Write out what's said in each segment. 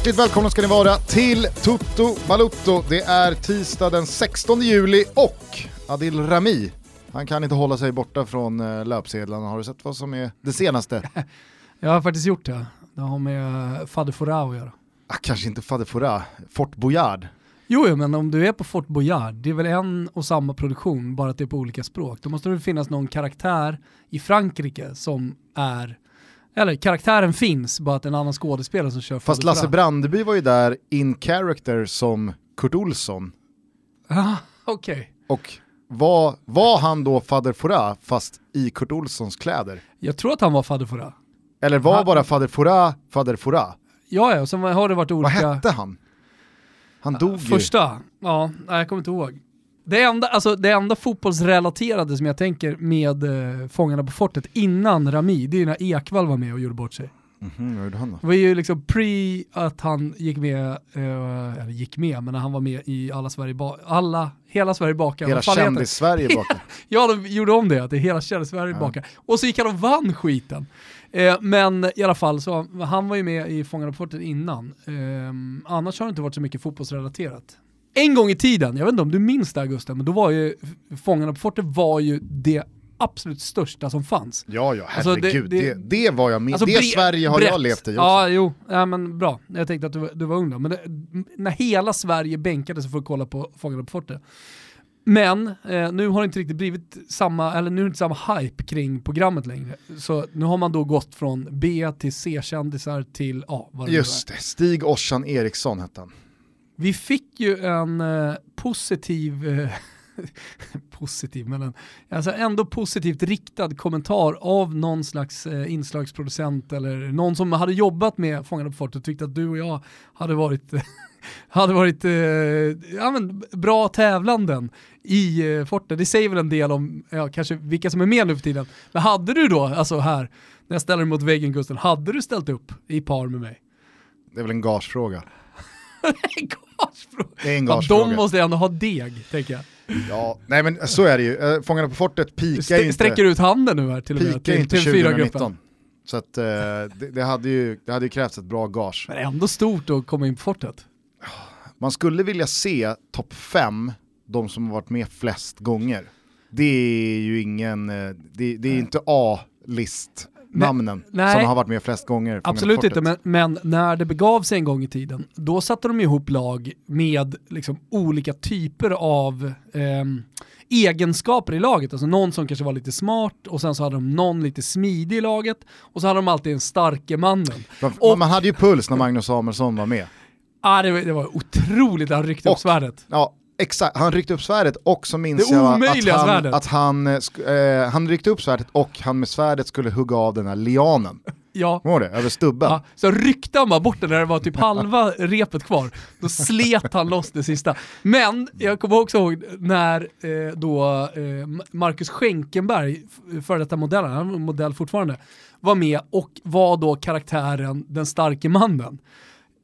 Hjärtligt välkomna ska ni vara till Toto Balutto. Det är tisdag den 16 juli och Adil Rami, han kan inte hålla sig borta från eh, löpsedlarna. Har du sett vad som är det senaste? Jag har faktiskt gjort det. Det har med Fadde Fora att göra. Ah, kanske inte Fadde Fora, Fort Boyard. Jo, jo, men om du är på Fort Boyard, det är väl en och samma produktion, bara att det är på olika språk. Då måste det finnas någon karaktär i Frankrike som är, eller karaktären finns, bara att en annan skådespelare som kör Fast Lasse Brandeby var ju där in character som Kurt Olsson. Ah, okej. Okay. Och var, var han då Fader Fora fast i Kurt Olssons kläder? Jag tror att han var Fader Fora. Eller var han... bara Fader Fora Fader Fora? Ja, ja, och sen har det varit olika... Vad hette han? Han dog ju. Första? Ja, jag kommer inte ihåg. Det enda, alltså, det enda fotbollsrelaterade som jag tänker med eh, Fångarna på fortet innan Rami, det är när Ekvall var med och gjorde bort sig. Mm -hmm, vad gjorde han då? Det var ju liksom pre att han gick med, eh, gick med, men när han var med i Alla Sverige alla, Hela Sverige bakar. Hela kändis-Sverige bakar. ja, de gjorde om det, att det är Hela kändis-Sverige ja. bakar. Och så gick han och vann skiten. Eh, men i alla fall, så han var ju med i Fångarna på fortet innan. Eh, annars har det inte varit så mycket fotbollsrelaterat. En gång i tiden, jag vet inte om du minns det Gusten, men då var ju Fångarna på fortet var ju det absolut största som fanns. Ja, ja, herregud. Alltså det, det, det, var jag med. Alltså det Sverige har brett. jag levt i också. Ja, jo, ja, men bra. Jag tänkte att du, du var ung då. Men när hela Sverige bänkade sig för att kolla på Fångarna på fortet. Men eh, nu har det inte riktigt blivit samma, eller nu är det inte samma hype kring programmet längre. Så nu har man då gått från B till C-kändisar till A. Just det, Stig Orsan Eriksson hette han. Vi fick ju en eh, positiv eh, positiv, men en, alltså ändå positivt riktad kommentar av någon slags eh, inslagsproducent eller någon som hade jobbat med Fångarna på fortet och tyckte att du och jag hade varit, hade varit eh, ja, men, bra tävlanden i eh, fortet. Det säger väl en del om ja, kanske vilka som är med nu för tiden. Men hade du då, alltså här, när jag ställer dig mot väggen Gusten, hade du ställt upp i par med mig? Det är väl en gagefråga. Det är en gagefråga. De måste ändå ha deg, tänker jag. Ja, nej men så är det ju. Eh, Fångarna på fortet pikar inte... Sträcker ut handen nu här till och med till, till 2019. Så att, eh, det, det, hade ju, det hade ju krävts ett bra gage. Men ändå stort att komma in på fortet. Man skulle vilja se topp 5, de som har varit med flest gånger. Det är ju ingen, eh, det, det är inte A-list namnen nej, som har varit med flest gånger. Absolut inte, men, men, när det begav sig en gång i tiden, då satte de ihop lag med liksom olika typer av eh, egenskaper i laget. Alltså någon som kanske var lite smart och sen så hade de någon lite smidig i laget och så hade de alltid en starke mannen. Och, man hade ju puls när Magnus Samuelsson var med. Ah, det, var, det var otroligt när han ryckte upp svärdet. Ja, Exakt, han ryckte upp svärdet och så minns jag att han, svärdet. att han, eh, han ryckte upp svärdet och han med svärdet skulle hugga av den här lianen. Ja. Var det? Över stubben. Ja, så ryckte han bara bort den när det var typ halva repet kvar. Då slet han loss det sista. Men jag kommer också ihåg när eh, då eh, Marcus Schenkenberg, före detta modellen, han är modell fortfarande, var med och var då karaktären den starke mannen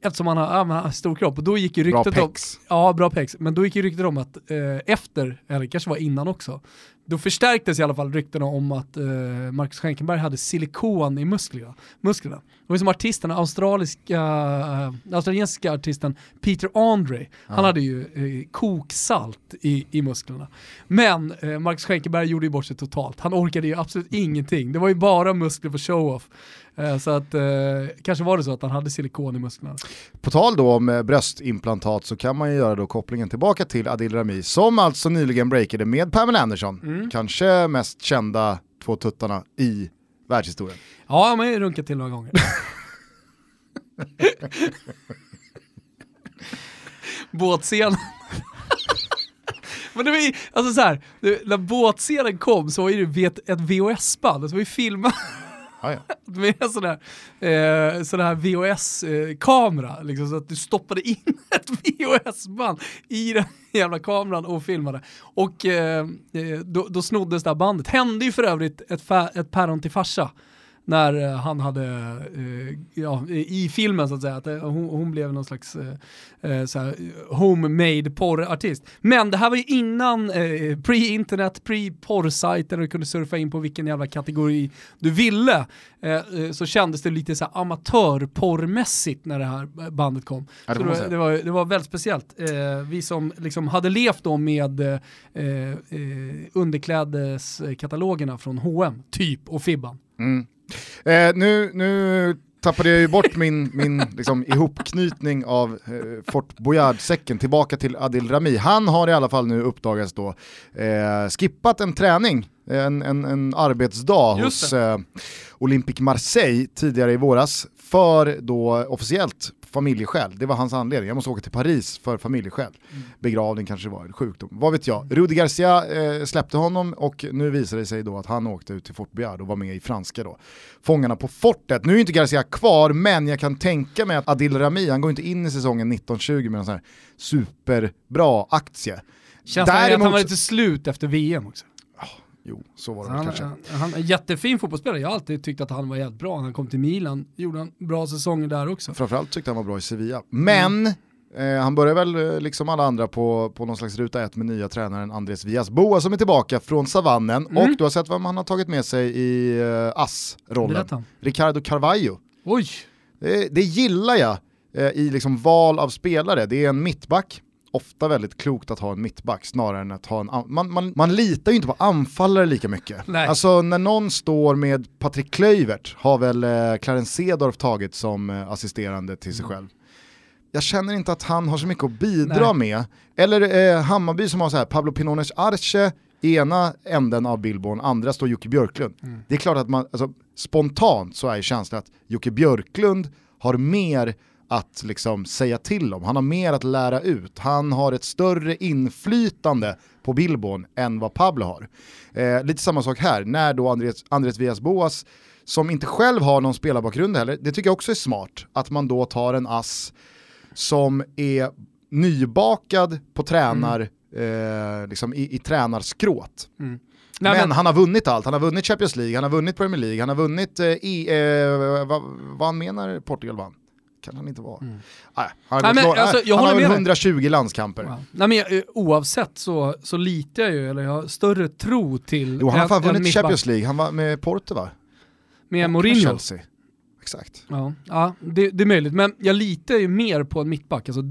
eftersom han har, han har stor kropp. Och då gick ju ryktet bra pex. om, ja, bra pex. Men då gick ju ryktet om att eh, efter, eller kanske var innan också, då förstärktes i alla fall ryktena om att eh, Marcus Schenkenberg hade silikon i musklerna. musklerna. Det var som artisten, australiska, äh, australiensiska artisten Peter Andre, ja. han hade ju eh, koksalt i, i musklerna. Men eh, Marcus Schenkenberg gjorde ju bort sig totalt. Han orkade ju absolut ingenting. Det var ju bara muskler på show-off. Eh, så att eh, kanske var det så att han hade silikon i musklerna. På tal då om eh, bröstimplantat så kan man ju göra då kopplingen tillbaka till Adil Rami som alltså nyligen breakade med Pamela Anderson. Mm. Kanske mest kända två tuttarna i världshistorien. Ja, man har ju runkat till några gånger. Båtscenen. Men det var alltså så här, när båtscenen kom så var det ett VHS-band, alltså var ju filmat Ah, ja. Med en sån här, eh, sån här VHS-kamera, eh, liksom, så att du stoppade in ett VHS-band i den jävla kameran och filmade. Och eh, eh, då, då snoddes det här bandet. Hände ju för övrigt ett, ett päron till farsa när eh, han hade, eh, ja, i filmen så att säga, att eh, hon, hon blev någon slags eh, homemade porrartist. Men det här var ju innan eh, pre-internet, pre-porrsajter, du kunde surfa in på vilken jävla kategori du ville. Eh, så kändes det lite så här amatörporrmässigt när det här bandet kom. Ja, det, det, det, var, det var väldigt speciellt. vi som liksom hade levt då med underklädeskatalogerna från H&M typ, och Fibban. Mm. Eh, nu, nu tappade jag ju bort min, min liksom, ihopknytning av eh, Fort Boyard-säcken tillbaka till Adil Rami. Han har i alla fall nu uppdagats då eh, skippat en träning, en, en, en arbetsdag hos eh, Olympique Marseille tidigare i våras för då officiellt familjeskäl. Det var hans anledning. Jag måste åka till Paris för familjeskäl. Mm. Begravning kanske var, sjukdom. Vad vet jag. Rudi Garcia eh, släppte honom och nu visar det sig då att han åkte ut till Fort Boyard och var med i franska då. Fångarna på fortet. Nu är inte Garcia kvar, men jag kan tänka mig att Adil Rami, han går inte in i säsongen 1920 med en sån här superbra aktie. Känns Däremot... att han var lite slut efter VM också. Jo, så var det han, kanske. Han är jättefin fotbollsspelare, jag har alltid tyckt att han var jävligt bra. Han kom till Milan gjorde han bra säsonger där också. Framförallt tyckte han var bra i Sevilla. Men mm. eh, han börjar väl eh, liksom alla andra på, på någon slags ruta ett med nya tränaren Andres Villas-Boa som är tillbaka från savannen. Mm. Och du har sett vem han har tagit med sig i uh, ass-rollen. Ricardo Carvalho. Oj! Det, det gillar jag eh, i liksom val av spelare. Det är en mittback ofta väldigt klokt att ha en mittback snarare än att ha en... Man, man, man litar ju inte på anfallare lika mycket. Nej. Alltså när någon står med Patrik Klöivert har väl eh, Clarence Sedorf tagit som eh, assisterande till sig mm. själv. Jag känner inte att han har så mycket att bidra Nej. med. Eller eh, Hammarby som har så här, Pablo Pinones Arce, ena änden av Billborn, andra står Jocke Björklund. Mm. Det är klart att man, alltså, spontant så är känslan att Jocke Björklund har mer att liksom säga till om. Han har mer att lära ut. Han har ett större inflytande på Billborn än vad Pablo har. Eh, lite samma sak här, när då Andres, Andres Villas Boas, som inte själv har någon spelarbakgrund heller, det tycker jag också är smart, att man då tar en ass som är nybakad på tränar, mm. eh, liksom i, i tränarskråt. Mm. Nej, men, men, han har vunnit allt, han har vunnit Champions League, han har vunnit Premier League, han har vunnit eh, i, eh, vad, vad han menar Portugal vann kanske han inte var. Mm. Ah, han har, Nej, men, alltså, jag han har väl 120 landskamper. Ja. Nej, men jag, oavsett så, så litar jag ju, eller jag har större tro till... Jo, han har fan vunnit Champions League, han var med Porto va? Med och Mourinho? Chelsea. Exakt. Ja, ja det, det, är möjligt, men jag litar ju mer på en mittback. Alltså,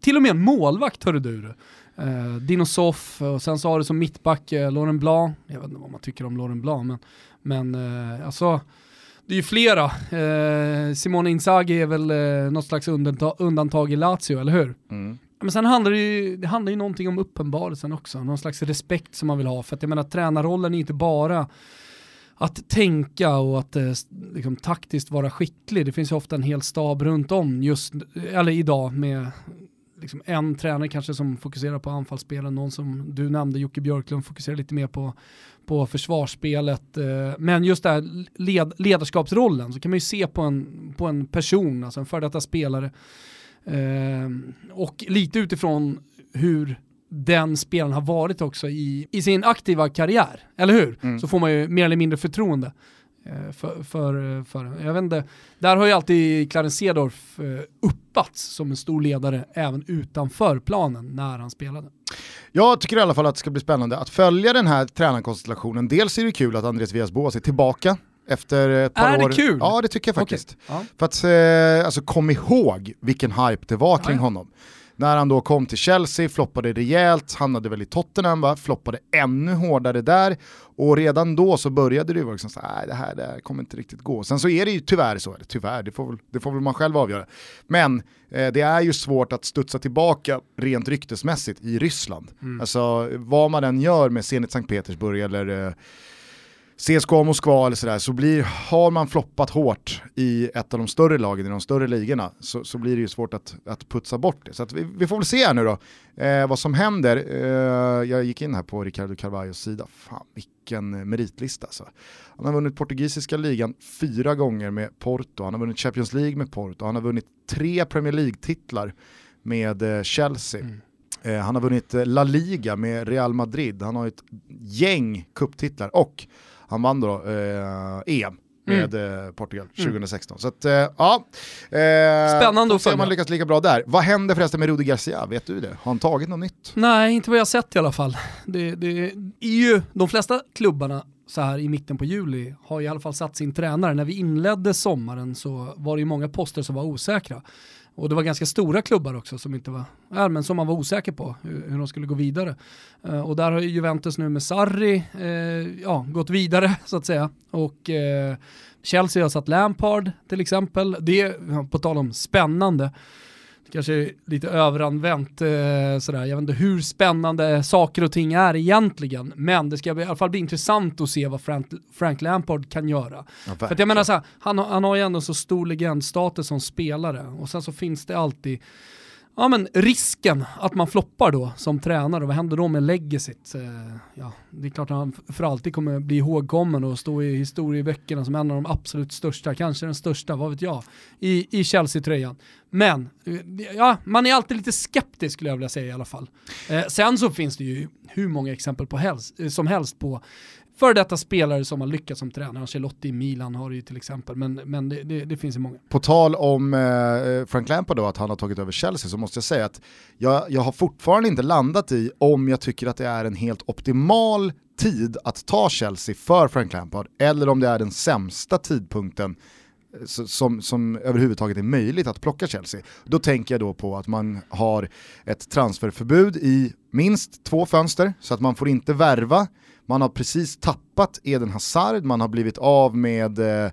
till och med en målvakt hörru du. Uh, Dino Soff och sen så har du som mittback uh, Laurent Blanc. Jag vet inte vad man tycker om Laurent Blanc, men, men uh, alltså det är ju flera. Eh, Simone Inzaghi är väl eh, något slags undantag, undantag i Lazio, eller hur? Mm. Men sen handlar det ju, det handlar ju någonting om uppenbarelsen också, någon slags respekt som man vill ha. För att jag menar tränarrollen är inte bara att tänka och att eh, liksom, taktiskt vara skicklig. Det finns ju ofta en hel stab runt om just, eller idag med liksom en tränare kanske som fokuserar på anfallsspelen, någon som du nämnde, Jocke Björklund, fokuserar lite mer på, på försvarsspelet. Eh, men just det här led, ledarskapsrollen så kan man ju se på en, på en person, alltså en före detta spelare. Eh, och lite utifrån hur den spelaren har varit också i, i sin aktiva karriär, eller hur? Mm. Så får man ju mer eller mindre förtroende. Eh, för, för, för, jag vet inte, där har ju alltid Clarence Sedorf eh, uppats som en stor ledare även utanför planen när han spelade. Jag tycker i alla fall att det ska bli spännande att följa den här tränarkonstellationen. Dels är det kul att Andreas Villas-Boas är tillbaka efter ett par år. Är det kul? Ja det tycker jag faktiskt. Okay. Ja. För att, eh, alltså kom ihåg vilken hype det var kring ja, ja. honom. När han då kom till Chelsea, floppade rejält, hamnade väl i Tottenham, va? floppade ännu hårdare där. Och redan då så började det vara liksom så nej det här, det här kommer inte riktigt gå. Sen så är det ju tyvärr så, eller tyvärr, det får väl, det får väl man själv avgöra. Men eh, det är ju svårt att studsa tillbaka rent ryktesmässigt i Ryssland. Mm. Alltså vad man än gör med Zenit Sankt Petersburg eller eh, CSKA Moskva eller sådär, så blir, har man floppat hårt i ett av de större lagen i de större ligorna så, så blir det ju svårt att, att putsa bort det. Så vi, vi, får väl se här nu då eh, vad som händer. Eh, jag gick in här på Ricardo Carvalhos sida, fan vilken meritlista alltså. Han har vunnit portugisiska ligan fyra gånger med Porto, han har vunnit Champions League med Porto, han har vunnit tre Premier League-titlar med eh, Chelsea. Mm. Eh, han har vunnit eh, La Liga med Real Madrid, han har ett gäng kupptitlar och han vann då eh, EM med mm. Portugal 2016. Mm. Så att, ja. Spännande att om man lyckas lika bra där. Vad händer förresten med Rudi Garcia? Vet du det? Har han tagit något nytt? Nej, inte vad jag sett i alla fall. Det, det är ju, de flesta klubbarna så här i mitten på juli har i alla fall satt sin tränare. När vi inledde sommaren så var det ju många poster som var osäkra. Och det var ganska stora klubbar också som inte var, ja, men som man var osäker på hur, hur de skulle gå vidare. Uh, och där har Juventus nu med Sarri uh, ja, gått vidare så att säga. Och uh, Chelsea har satt Lampard till exempel. Det, på tal om spännande, kanske lite överanvänt eh, sådär. Jag vet inte hur spännande saker och ting är egentligen, men det ska i alla fall bli intressant att se vad Frank, Frank Lampard kan göra. Ja, För jag menar såhär, han, han har ju ändå så stor legendstatus som spelare och sen så finns det alltid ja, men risken att man floppar då som tränare, vad händer då med legacyt? Eh, ja, det är klart att han för alltid kommer bli ihågkommen och stå i historieböckerna som en av de absolut största, kanske den största, vad vet jag, i, i Chelsea-tröjan. Men eh, ja, man är alltid lite skeptisk skulle jag vilja säga i alla fall. Eh, sen så finns det ju hur många exempel på helst, eh, som helst på före detta spelare som har lyckats som tränare. Ancelotti i Milan har det ju till exempel, men, men det, det, det finns ju många. På tal om eh, Frank Lampard då, att han har tagit över Chelsea, så måste jag säga att jag, jag har fortfarande inte landat i om jag tycker att det är en helt optimal tid att ta Chelsea för Frank Lampard, eller om det är den sämsta tidpunkten eh, som, som överhuvudtaget är möjligt att plocka Chelsea. Då tänker jag då på att man har ett transferförbud i minst två fönster, så att man får inte värva man har precis tappat Eden Hazard, man har blivit av med eh,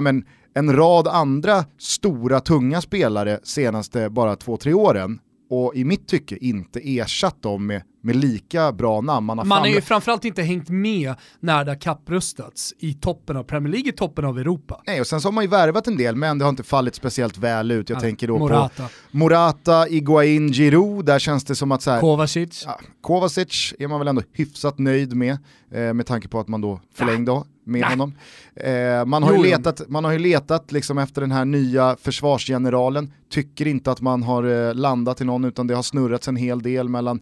men, en rad andra stora tunga spelare senaste bara två, tre åren. Och i mitt tycke inte ersatt dem med, med lika bra namn. Man har, man har ju framförallt inte hängt med när det har kapprustats i toppen av Premier League, i toppen av Europa. Nej, och sen så har man ju värvat en del, men det har inte fallit speciellt väl ut. Jag ja, tänker då Morata. på Morata, Iguain, Giroud, där känns det som att så här, Kovacic. Ja, Kovacic är man väl ändå hyfsat nöjd med, eh, med tanke på att man då förlängde ja. med Nej. honom. Eh, man, har ju letat, man har ju letat liksom efter den här nya försvarsgeneralen, tycker inte att man har eh, landat i någon utan det har snurrats en hel del mellan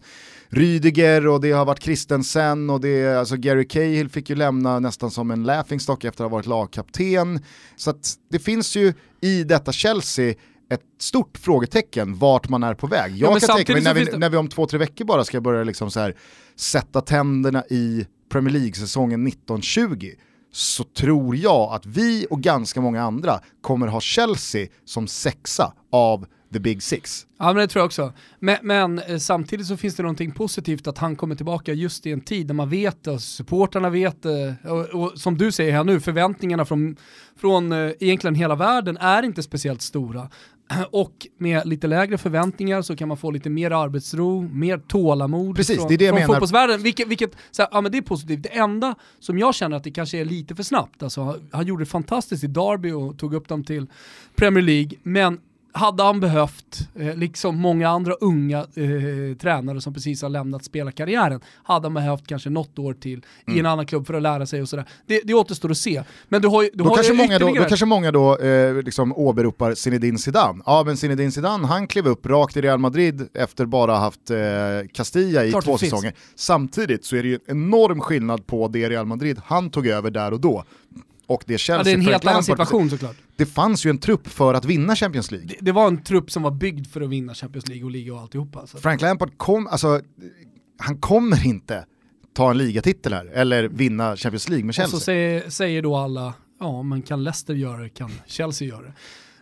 Rydiger och det har varit Christensen och det, alltså Gary Cahill fick ju lämna nästan som en laughingstock efter att ha varit lagkapten. Så att det finns ju i detta Chelsea ett stort frågetecken vart man är på väg. Jag ja, kan tänka mig när vi, när vi om två, tre veckor bara ska börja liksom så här, sätta tänderna i Premier League-säsongen 1920 så tror jag att vi och ganska många andra kommer ha Chelsea som sexa av the big six. Ja men det tror jag också. Men, men, eh, samtidigt så finns det någonting positivt att han kommer tillbaka just i en tid där man vet, och supportarna vet, eh, och, och, som du säger här nu, förväntningarna från, från eh, egentligen hela världen är inte speciellt stora. Och med lite lägre förväntningar så kan man få lite mer arbetsro, mer tålamod Precis, från, det är det från fotbollsvärlden. Vilket, vilket så här, ja, men det är positivt. Det enda som jag känner att det kanske är lite för snabbt, alltså, han gjorde det fantastiskt i Derby och tog upp dem till Premier League, men hade han behövt, eh, liksom många andra unga eh, tränare som precis har lämnat spelarkarriären, hade han behövt kanske något år till mm. i en annan klubb för att lära sig och sådär. Det, det återstår att se. Men du har, du då, har kanske många då, då kanske många då eh, liksom åberopar Zinedine Zidane. Ja men Zinedine Zidane, han klev upp rakt i Real Madrid efter bara haft eh, Castilla i Klart två säsonger. Samtidigt så är det ju en enorm skillnad på det Real Madrid han tog över där och då och det Chelsea, ja, det är en helt annan situation såklart. Det fanns ju en trupp för att vinna Champions League. Det, det, var en trupp som var byggd för att vinna Champions League och liga och alltihopa. Så. Frank Lampard kom, alltså, han kommer inte ta en ligatitel här, eller vinna Champions League med Chelsea. Och så säger, säger då alla, ja men kan Leicester göra det, kan Chelsea göra det.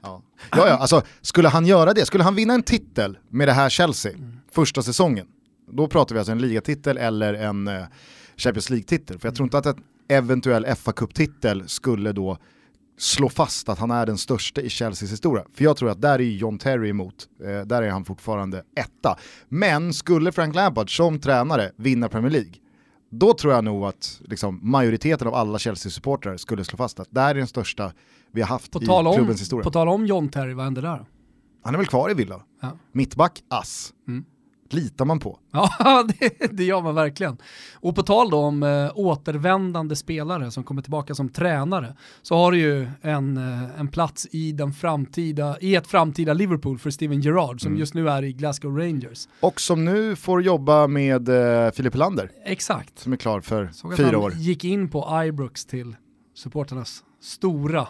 Ja. ja, ja, alltså skulle han göra det, skulle han vinna en titel med det här Chelsea, mm. första säsongen, då pratar vi alltså en ligatitel eller en uh, Champions League-titel. För jag tror inte att ett eventuell fa Cup-titel skulle då slå fast att han är den största i Chelseas historia. För jag tror att där är John Terry emot, eh, där är han fortfarande etta. Men skulle Frank Lampard som tränare vinna Premier League, då tror jag nog att liksom, majoriteten av alla Chelsea-supportrar skulle slå fast att det här är den största vi har haft på i klubbens om, historia. På tal om John Terry, vad händer där? Han är väl kvar i Villa. Ja. Mittback, ass. Mm litar man på. Ja, det, det, gör man verkligen. Och på tal då om äh, återvändande spelare som kommer tillbaka som tränare, så har du ju en, äh, en plats i, den framtida, i ett framtida Liverpool för Steven Gerrard som mm. just nu är i Glasgow Rangers. Och som nu får jobba med äh, Filip Lander. Exakt. Som är klar för Såg fyra år. gick in på Ibrox till supporternas stora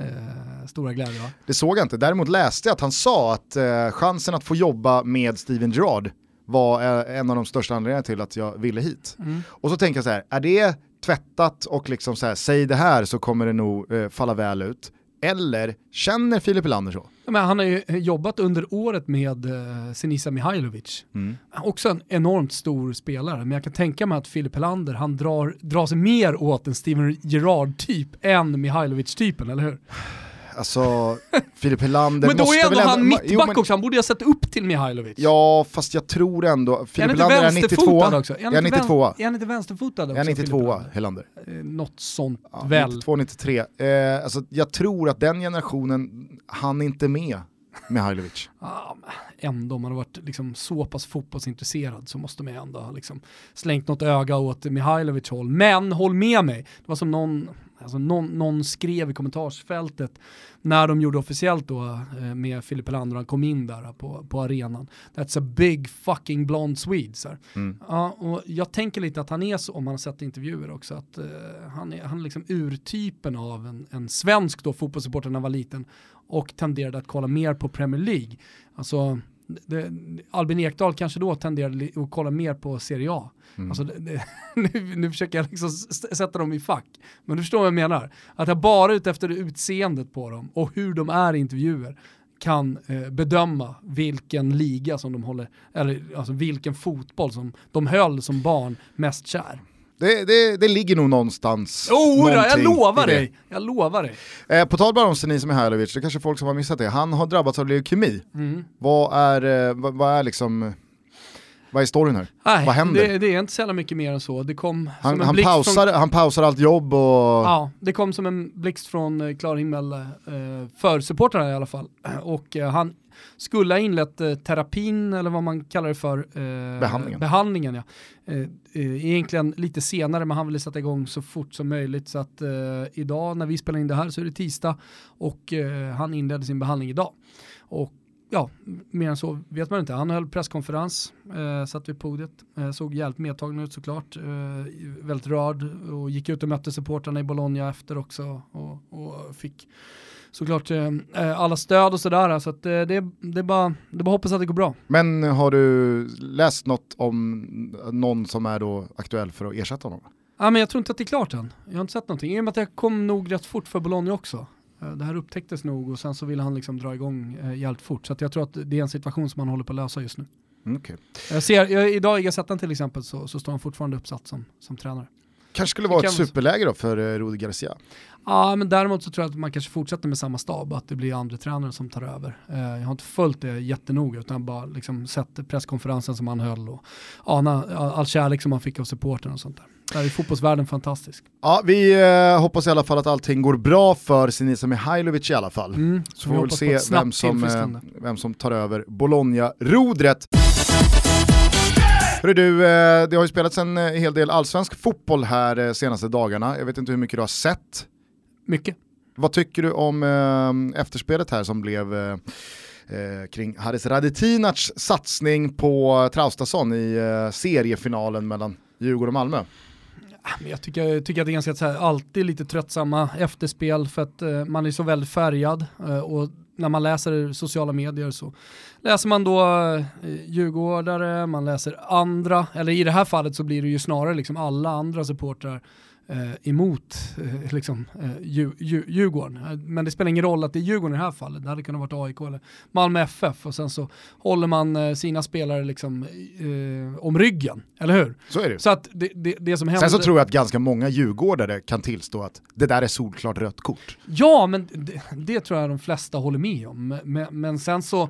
eh, stora glädje. Va? Det såg jag inte, däremot läste jag att han sa att eh, chansen att få jobba med Steven Gerrard var eh, en av de största anledningarna till att jag ville hit. Mm. Och så tänker jag så här, är det tvättat och liksom så här, säg det här så kommer det nog eh, falla väl ut? Eller känner Filip Lander så? Ja, men han har ju jobbat under året med uh, Senisa Mihailovic. Mm. Också en enormt stor spelare, men jag kan tänka mig att Filip Lander han drar, drar sig mer åt en Steven Gerrard-typ än Mihailovic-typen, eller hur? Alltså, Filip Helander Men då måste är ändå väl han mittback men... också, han borde ju ha sett upp till Mihailovic. Ja, fast jag tror ändå, Filip Helander är 92 också? Är han, är 92 Är han inte vänsterfotad också? Är han 92 Helander? Eh, något sånt ja, väl. 92, 93. Eh, alltså, jag tror att den generationen, han inte med Mihailovic. ah, ändå, om man har varit liksom så pass fotbollsintresserad så måste man ändå ha liksom slängt något öga åt Mihailovic håll. Men håll med mig, det var som någon, Alltså någon, någon, skrev i kommentarsfältet när de gjorde officiellt då eh, med Filip Helander, han kom in där på, på arenan. That's a big fucking blond Swede. Så mm. ja, och jag tänker lite att han är så, om man har sett intervjuer också, att uh, han är, han är liksom urtypen av en, en svensk då fotbollssupporter när han var liten och tenderade att kolla mer på Premier League. Alltså det, Albin Ekdal kanske då tenderade att kolla mer på Serie A. Mm. Alltså det, nu, nu, försöker jag liksom sätta dem i fack. Men du förstår vad jag menar. Att jag bara ut efter utseendet på dem och hur de är i intervjuer kan eh, bedöma vilken liga som de håller, eller alltså vilken fotboll som de höll som barn mest kär. Det, det, det, ligger nog någonstans. Oh, jag lovar dig! Jag lovar dig. Eh, på tal bara om Senisa Mihailovic, det är kanske folk som har missat det. Han har drabbats av leukemi. Mm. Vad, är, eh, vad, vad, är liksom, vad är storyn här? Nej, vad händer? Det, det, är inte så jävla mycket mer än så. Det kom han, han, pausar, från... han pausar allt jobb och... Ja, det kom som en blixt från eh, klar himmel eh, för supportrarna i alla fall. Och han skulle ha inlett eh, terapin, eller vad man kallar det för. Eh, behandlingen. behandlingen ja. Eh, eh, egentligen lite senare, men han ville sätta igång så fort som möjligt. Så att eh, idag när vi spelar in det här så är det tisdag och eh, han inledde sin behandling idag. Och ja, mer än så vet man inte. Han höll presskonferens, eh, satt vid podiet, eh, såg jävligt medtagen ut såklart, eh, väldigt rörd och gick ut och mötte supportrarna i Bologna efter också och, och fick såklart eh, eh, alla stöd och sådär. Så att, eh, det, det, är bara, det är bara hoppas att det går bra. Men har du läst något om någon som är då aktuell för att ersätta honom? Ja, men jag tror inte att det är klart än. Jag har inte sett någonting. I och med att det kom nog rätt fort för Bologna också. Det här upptäcktes nog och sen så ville han liksom dra igång eh, jävligt fort. Så jag tror att det är en situation som han håller på att lösa just nu. Mm, okay. Jag ser, jag, idag i Gazettan till exempel så, så står han fortfarande uppsatt som, som tränare. Kanske skulle vara ett superläge då för uh, Rudi Garcia. Ja, men däremot så tror jag att man kanske fortsätter med samma stab, att det blir andra tränare som tar över. Uh, jag har inte följt det jättenoga, utan bara liksom sett presskonferensen som han höll och ana all kärlek som han fick av supporten och sånt där. Där är fotbollsvärlden fantastisk. Ja, vi eh, hoppas i alla fall att allting går bra för Sinisa Mihailovic i alla fall. Mm, så får vi väl se vem som, eh, vem som tar över Bologna-rodret. Hörru du, eh, det har ju spelats en eh, hel del allsvensk fotboll här eh, senaste dagarna. Jag vet inte hur mycket du har sett. Mycket. Vad tycker du om efterspelet här som blev kring Haris Radetinac satsning på Traustason i seriefinalen mellan Djurgården och Malmö? Jag tycker, tycker att det är ganska så här, alltid lite tröttsamma efterspel för att man är så väldigt färgad och när man läser sociala medier så läser man då eh, djurgårdare, man läser andra, eller i det här fallet så blir det ju snarare liksom alla andra supportrar eh, emot eh, liksom, eh, Djur, Djur, Djurgården. Eh, men det spelar ingen roll att det är Djurgården i det här fallet, det hade kunnat vara AIK eller Malmö FF och sen så håller man eh, sina spelare liksom, eh, om ryggen, eller hur? Så är det. Så att det, det, det som händer... Sen så tror jag att ganska många djurgårdare kan tillstå att det där är solklart rött kort. Ja, men det, det tror jag de flesta håller med om. Men, men sen så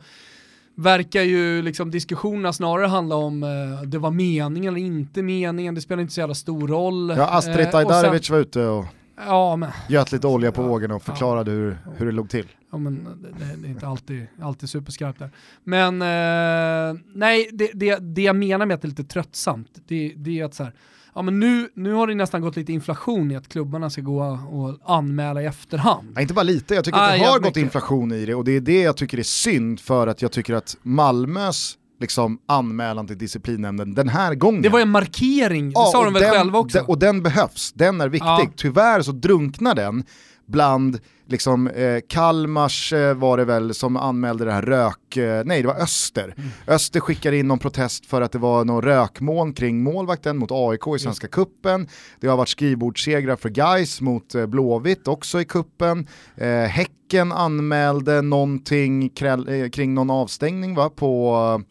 verkar ju liksom diskussionerna snarare handla om eh, det var meningen eller inte meningen, det spelar inte så jävla stor roll. Ja, Astrid eh, Ajdarevic var ute och ja, men, göt lite olja på ja, vågen och förklarade ja, hur, hur det låg till. Ja, men det, det är inte alltid, alltid superskarpt där. Men eh, nej, det, det, det jag menar med att det är lite tröttsamt, det, det är att så här, ja men nu, nu har det nästan gått lite inflation i att klubbarna ska gå och anmäla i efterhand. Ja, inte bara lite, jag tycker ah, att det har gått mycket. inflation i det och det är det jag tycker är synd för att jag tycker att Malmös liksom, anmälan till disciplinnämnden den här gången. Det var en markering, det ja, sa de väl den, själva också? och den behövs, den är viktig. Ja. Tyvärr så drunknar den bland liksom, eh, Kalmars eh, var det väl som anmälde det här rök, eh, nej det var Öster. Mm. Öster skickar in någon protest för att det var någon rökmoln kring målvakten mot AIK i Svenska mm. Kuppen. Det har varit skrivbordssegrar för Guys mot eh, Blåvitt också i kuppen. Eh, Häcken anmälde någonting eh, kring någon avstängning va, på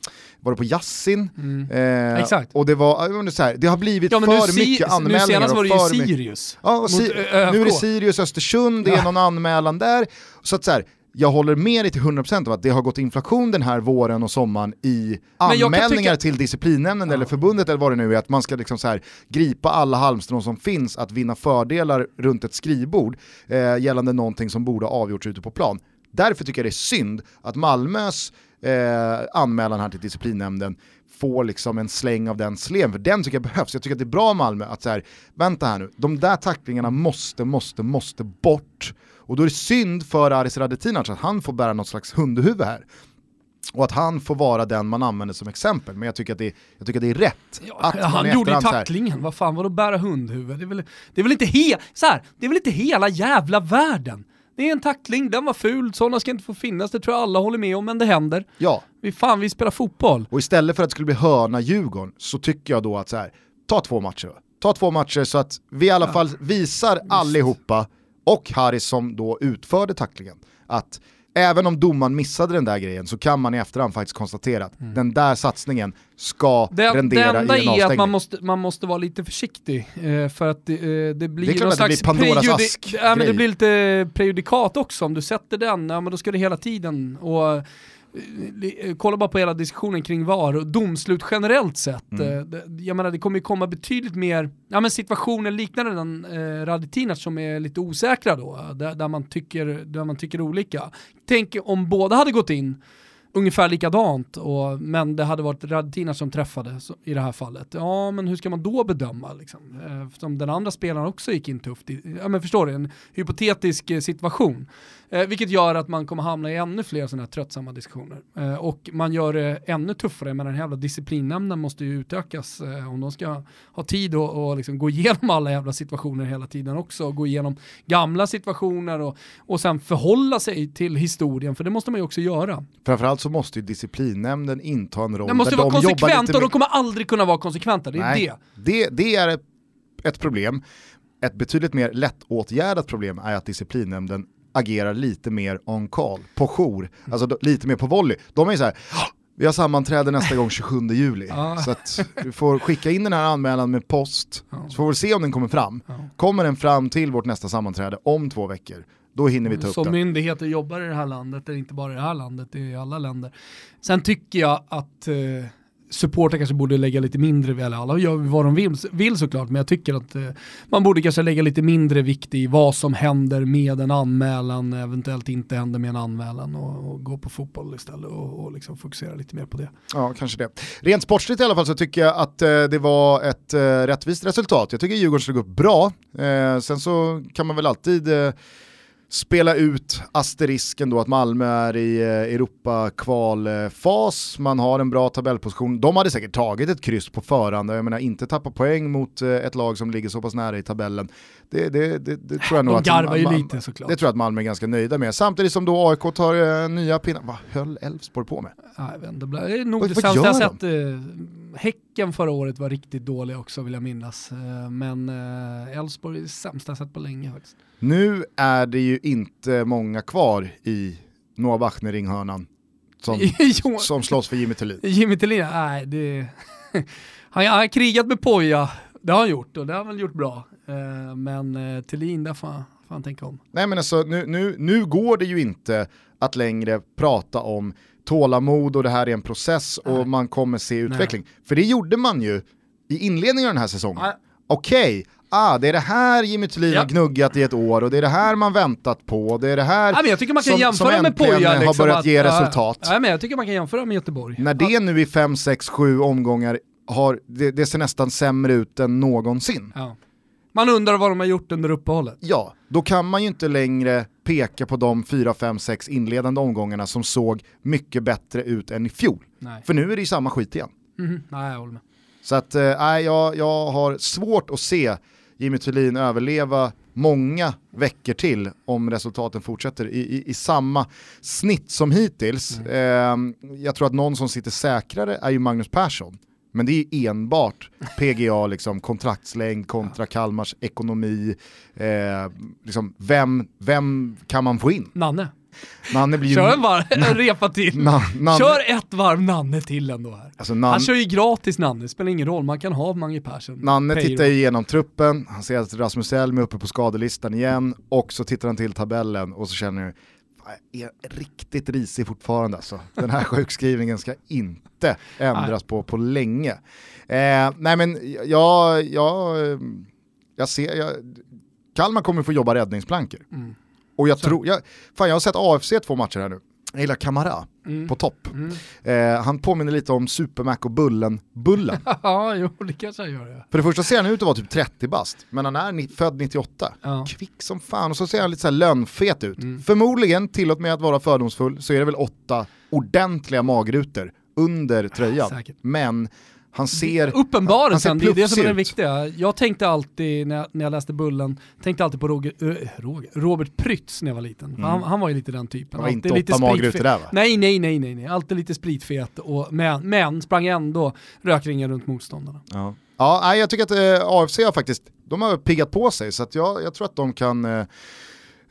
var det på Yassin? Mm. Eh, Exakt. Och det var, så här, det har blivit ja, för mycket anmälningar. Nu senast var det ju Sirius. Ja, si nu är det Sirius Östersund, det är ja. någon anmälan där. Så att så här, jag håller med dig till 100% om att det har gått inflation den här våren och sommaren i anmälningar tycka... till disciplinnämnden ja. eller förbundet eller vad det nu är, att man ska liksom så här, gripa alla halmstrån som finns att vinna fördelar runt ett skrivbord eh, gällande någonting som borde ha avgjorts ute på plan. Därför tycker jag det är synd att Malmös eh, anmälan här till disciplinnämnden får liksom en släng av den sleven, för den tycker jag behövs. Jag tycker att det är bra Malmö att så här, vänta här nu, de där tacklingarna måste, måste, måste bort. Och då är det synd för Aris Radetinac att han får bära något slags hundhuvud här. Och att han får vara den man använder som exempel, men jag tycker att det, jag tycker att det är rätt. Ja, han gjorde ju tacklingen, vad fan vadå bära hundhuvud? Det är väl, det är väl inte, he, så här, det är väl inte hela jävla världen? Det är en tackling, den var ful, sådana ska inte få finnas, det tror jag alla håller med om, men det händer. Ja. Vi, fan, vi spelar fotboll. Och istället för att det skulle bli hörna-Djurgården så tycker jag då att så här, ta två matcher. Ta två matcher så att vi i alla ja. fall visar Just. allihopa, och Harris som då utförde tacklingen, att även om domaren missade den där grejen så kan man i efterhand faktiskt konstatera att mm. den där satsningen ska det, rendera i en avstängning. Det enda är att man måste, man måste vara lite försiktig eh, för att det, eh, det blir det är någon slags det blir Pandoras ask ja, men Det blir lite prejudikat också, om du sätter den, ja men då ska det hela tiden och kolla bara på hela diskussionen kring VAR och domslut generellt sett. Mm. Eh, jag menar det kommer ju komma betydligt mer, ja men situationer liknande den eh, Radetinac som är lite osäkra då, där, där, man tycker, där man tycker olika. Tänk om båda hade gått in ungefär likadant, och, men det hade varit Radetinac som träffade i det här fallet. Ja, men hur ska man då bedöma? Liksom? Eftersom den andra spelaren också gick in tufft. I, ja, men förstår du? En hypotetisk eh, situation. Eh, vilket gör att man kommer hamna i ännu fler sådana här tröttsamma diskussioner. Eh, och man gör det ännu tuffare, men den jävla disciplinnämnden måste ju utökas eh, om de ska ha tid att och liksom gå igenom alla jävla situationer hela tiden också, och gå igenom gamla situationer och, och sen förhålla sig till historien, för det måste man ju också göra. Framförallt så måste ju disciplinnämnden inta en roll Den måste vara de konsekvent och de kommer aldrig kunna vara konsekventa, det är Nej, det. det. Det är ett, ett problem. Ett betydligt mer lättåtgärdat problem är att disciplinnämnden agerar lite mer on call, på jour, alltså lite mer på volley. De är så här, vi har sammanträde nästa gång 27 juli, så att du får skicka in den här anmälan med post, så får vi se om den kommer fram. Kommer den fram till vårt nästa sammanträde om två veckor, då hinner vi ta upp Som den. myndigheter jobbar i det här landet, det är inte bara i det här landet, det är i alla länder. Sen tycker jag att eh, supportrar kanske borde lägga lite mindre, eller alla gör vad de vill, vill såklart, men jag tycker att eh, man borde kanske lägga lite mindre vikt i vad som händer med en anmälan, eventuellt inte händer med en anmälan och, och gå på fotboll istället och, och liksom fokusera lite mer på det. Ja, kanske det. Rent sportsligt i alla fall så tycker jag att eh, det var ett eh, rättvist resultat. Jag tycker Djurgården slog upp bra, eh, sen så kan man väl alltid eh, spela ut asterisken då att Malmö är i eh, Europa-kvalfas, man har en bra tabellposition. De hade säkert tagit ett kryss på förhand, jag menar inte tappa poäng mot eh, ett lag som ligger så pass nära i tabellen. Det, det, det, det tror jag nog att, man, ju lite såklart. Det tror jag att Malmö är ganska nöjda med. Samtidigt som då AIK tar uh, nya pinnar. Vad höll Elfsborg på med? Jag vet inte, det är nog det sämsta jag sett. Häcken förra året var riktigt dåliga också vill jag minnas. Uh, men Elfsborg är sämsta sett på länge faktiskt. Nu är det ju inte många kvar i Noah Bachner-ringhörnan som, som slåss för Jimmy Tillin. Jimmy Tillin, nej det... han har krigat med Poja, det har han gjort och det har han väl gjort bra. Eh, men Thelin, där får han tänka om. Nej men alltså nu, nu, nu går det ju inte att längre prata om tålamod och det här är en process Nej. och man kommer se utveckling. Nej. För det gjorde man ju i inledningen av den här säsongen. Okej, okay, ah, det är det här Jimmy Thulin ja. har gnuggat i ett år och det är det här man väntat på. Det är det här ja, jag tycker man kan som, jämföra som med Poja, liksom, har börjat att, ge resultat. Ja, men jag tycker man kan jämföra med Göteborg. När det nu i 5, 6, 7 omgångar har, det, det, ser nästan sämre ut än någonsin. Ja. Man undrar vad de har gjort under uppehållet. Ja, då kan man ju inte längre peka på de 4, 5, 6 inledande omgångarna som såg mycket bättre ut än i fjol. Nej. För nu är det ju samma skit igen. Mm, nej, jag håller med. Så att, eh, jag, jag har svårt att se Jimmy Thulin överleva många veckor till om resultaten fortsätter i, i, i samma snitt som hittills. Mm. Eh, jag tror att någon som sitter säkrare är ju Magnus Persson. Men det är enbart PGA, liksom, kontraktslängd kontra Kalmars ekonomi. Eh, liksom, vem, vem kan man få in? Nanne. Nanne blir ju... Kör en, varv, en repa till. Na, Nanne... Kör ett varv Nanne till ändå här. Alltså, Nanne... Han kör ju gratis Nanne, spelar ingen roll, man kan ha Mange Persson. Nanne Payroll. tittar igenom truppen, han ser att Rasmus Elm är uppe på skadelistan igen och så tittar han till tabellen och så känner du är riktigt risig fortfarande alltså. Den här sjukskrivningen ska inte ändras på på länge. Eh, nej men jag, jag, jag ser, jag, Kalmar kommer få jobba räddningsplankor. Mm. Och jag tror, jag, fan jag har sett AFC två matcher här nu. Jag gillar Kamara mm. på topp. Mm. Eh, han påminner lite om Supermac och Bullen-Bullen. ja, jo det kanske han gör. Ja. För det första ser han ut att vara typ 30 bast, men han är född 98. Ja. Kvick som fan och så ser han lite så här lönnfet ut. Mm. Förmodligen, tillåt mig att vara fördomsfull, så är det väl åtta ordentliga magrutor under tröjan. Ja, men han ser... Uppenbarelsen, det är det som är det viktiga. Jag tänkte alltid när jag, när jag läste Bullen, tänkte alltid på Roger, Roger, Robert Prytz när jag var liten. Mm. Han, han, var ju lite den typen. Det var inte lite åtta magrutor där va? Nej, nej, nej, nej, nej. Alltid lite spritfet, och, men, men sprang ändå rökringen runt motståndarna. Ja, ja jag tycker att eh, AFC har faktiskt, de har piggat på sig så att jag, jag tror att de kan eh,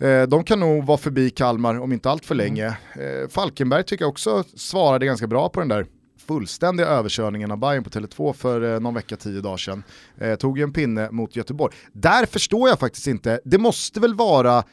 eh de kan nog vara förbi Kalmar om inte allt för länge. Mm. Falkenberg tycker jag också svarade ganska bra på den där fullständiga överkörningen av Bayern på Tele2 för eh, någon vecka, tio dagar sedan. Eh, tog ju en pinne mot Göteborg. Där förstår jag faktiskt inte, det måste väl vara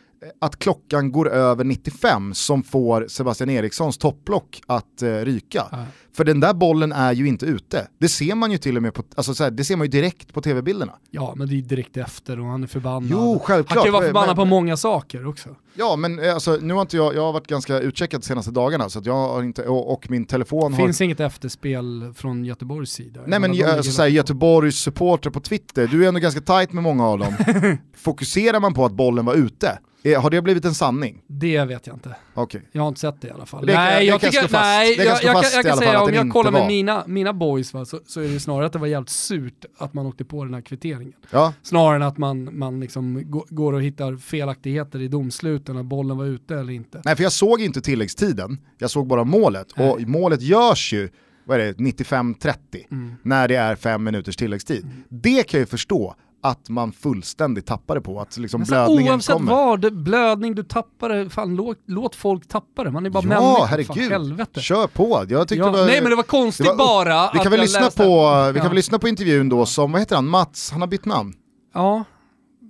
att klockan går över 95 som får Sebastian Erikssons topplock att eh, ryka. Ja. För den där bollen är ju inte ute. Det ser man ju till och med på, alltså så här, det ser man ju direkt på tv-bilderna. Ja, men det är direkt efter och han är förbannad. Jo, självklart. Han kan ju vara förbannad men, på många saker också. Ja, men eh, alltså, nu har inte jag, jag har varit ganska utcheckad de senaste dagarna så att jag har inte, och, och min telefon har... Finns inget efterspel från Göteborgs sida? Nej men alltså, så här, Göteborgs supporter på Twitter, du är ändå ganska tight med många av dem. Fokuserar man på att bollen var ute, har det blivit en sanning? Det vet jag inte. Okay. Jag har inte sett det i alla fall. Det, nej, det jag tycker, fast. nej, jag, jag, jag, kan säga om jag kollar med mina, mina boys va, så, så, är det snarare att det var jävligt surt att man åkte på den här kvitteringen. Ja. Snarare än att man, man liksom går och hittar felaktigheter i domsluten, att bollen var ute eller inte. Nej, för jag såg inte tilläggstiden, jag såg bara målet. Nej. Och målet görs ju vad är det, 95-30 mm. när det är fem minuters tilläggstid. Mm. Det kan jag ju förstå att man fullständigt tappar det på, att liksom blödningen oavsett kommer. Oavsett vad, blödning, du tappar det, fan låt, låt folk tappa det, man är bara ja, människa, herregud. Helvete. Kör på. Jag ja, var, nej men det var konstigt det var, bara vi kan väl lyssna på, Vi kan väl lyssna på intervjun då som, vad heter han, Mats, han har bytt namn. Ja,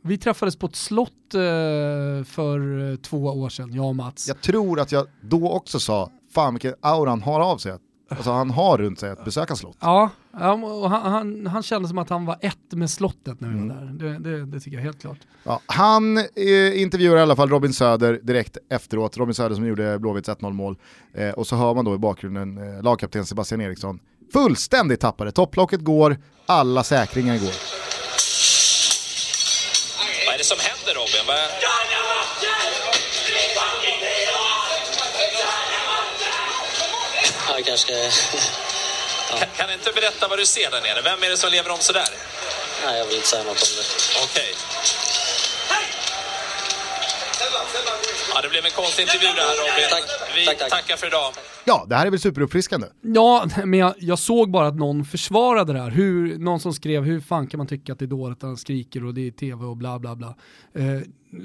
vi träffades på ett slott eh, för eh, två år sedan, jag och Mats. Jag tror att jag då också sa, fan vilken aura han har av sig, Alltså han har runt sig att besöka slott. Ja, och han, han, han kände som att han var ett med slottet när vi mm. var där. Det, det, det, tycker jag helt klart. Ja, han eh, intervjuar i alla fall Robin Söder direkt efteråt. Robin Söder som gjorde Blåvitts 1-0 mål. Eh, och så hör man då i bakgrunden eh, lagkapten Sebastian Eriksson. Fullständigt tappade. Topplocket går, alla säkringar går. Vad är det som händer Robin? Vad... jag kanske... Kan, kan, du inte berätta vad du ser där nere? Vem är det som lever om sådär? Nej, jag vill inte säga något om det. Okej. Okay. Ja, det blev en konstig intervju det här Robin. Tack. Vi tack, tack. tackar för idag. Ja, det här är väl superuppfriskande? Ja, men jag, jag, såg bara att någon försvarade det här. Hur, någon som skrev hur fan kan man tycka att det är dåligt att han skriker och det är tv och bla bla bla. Eh,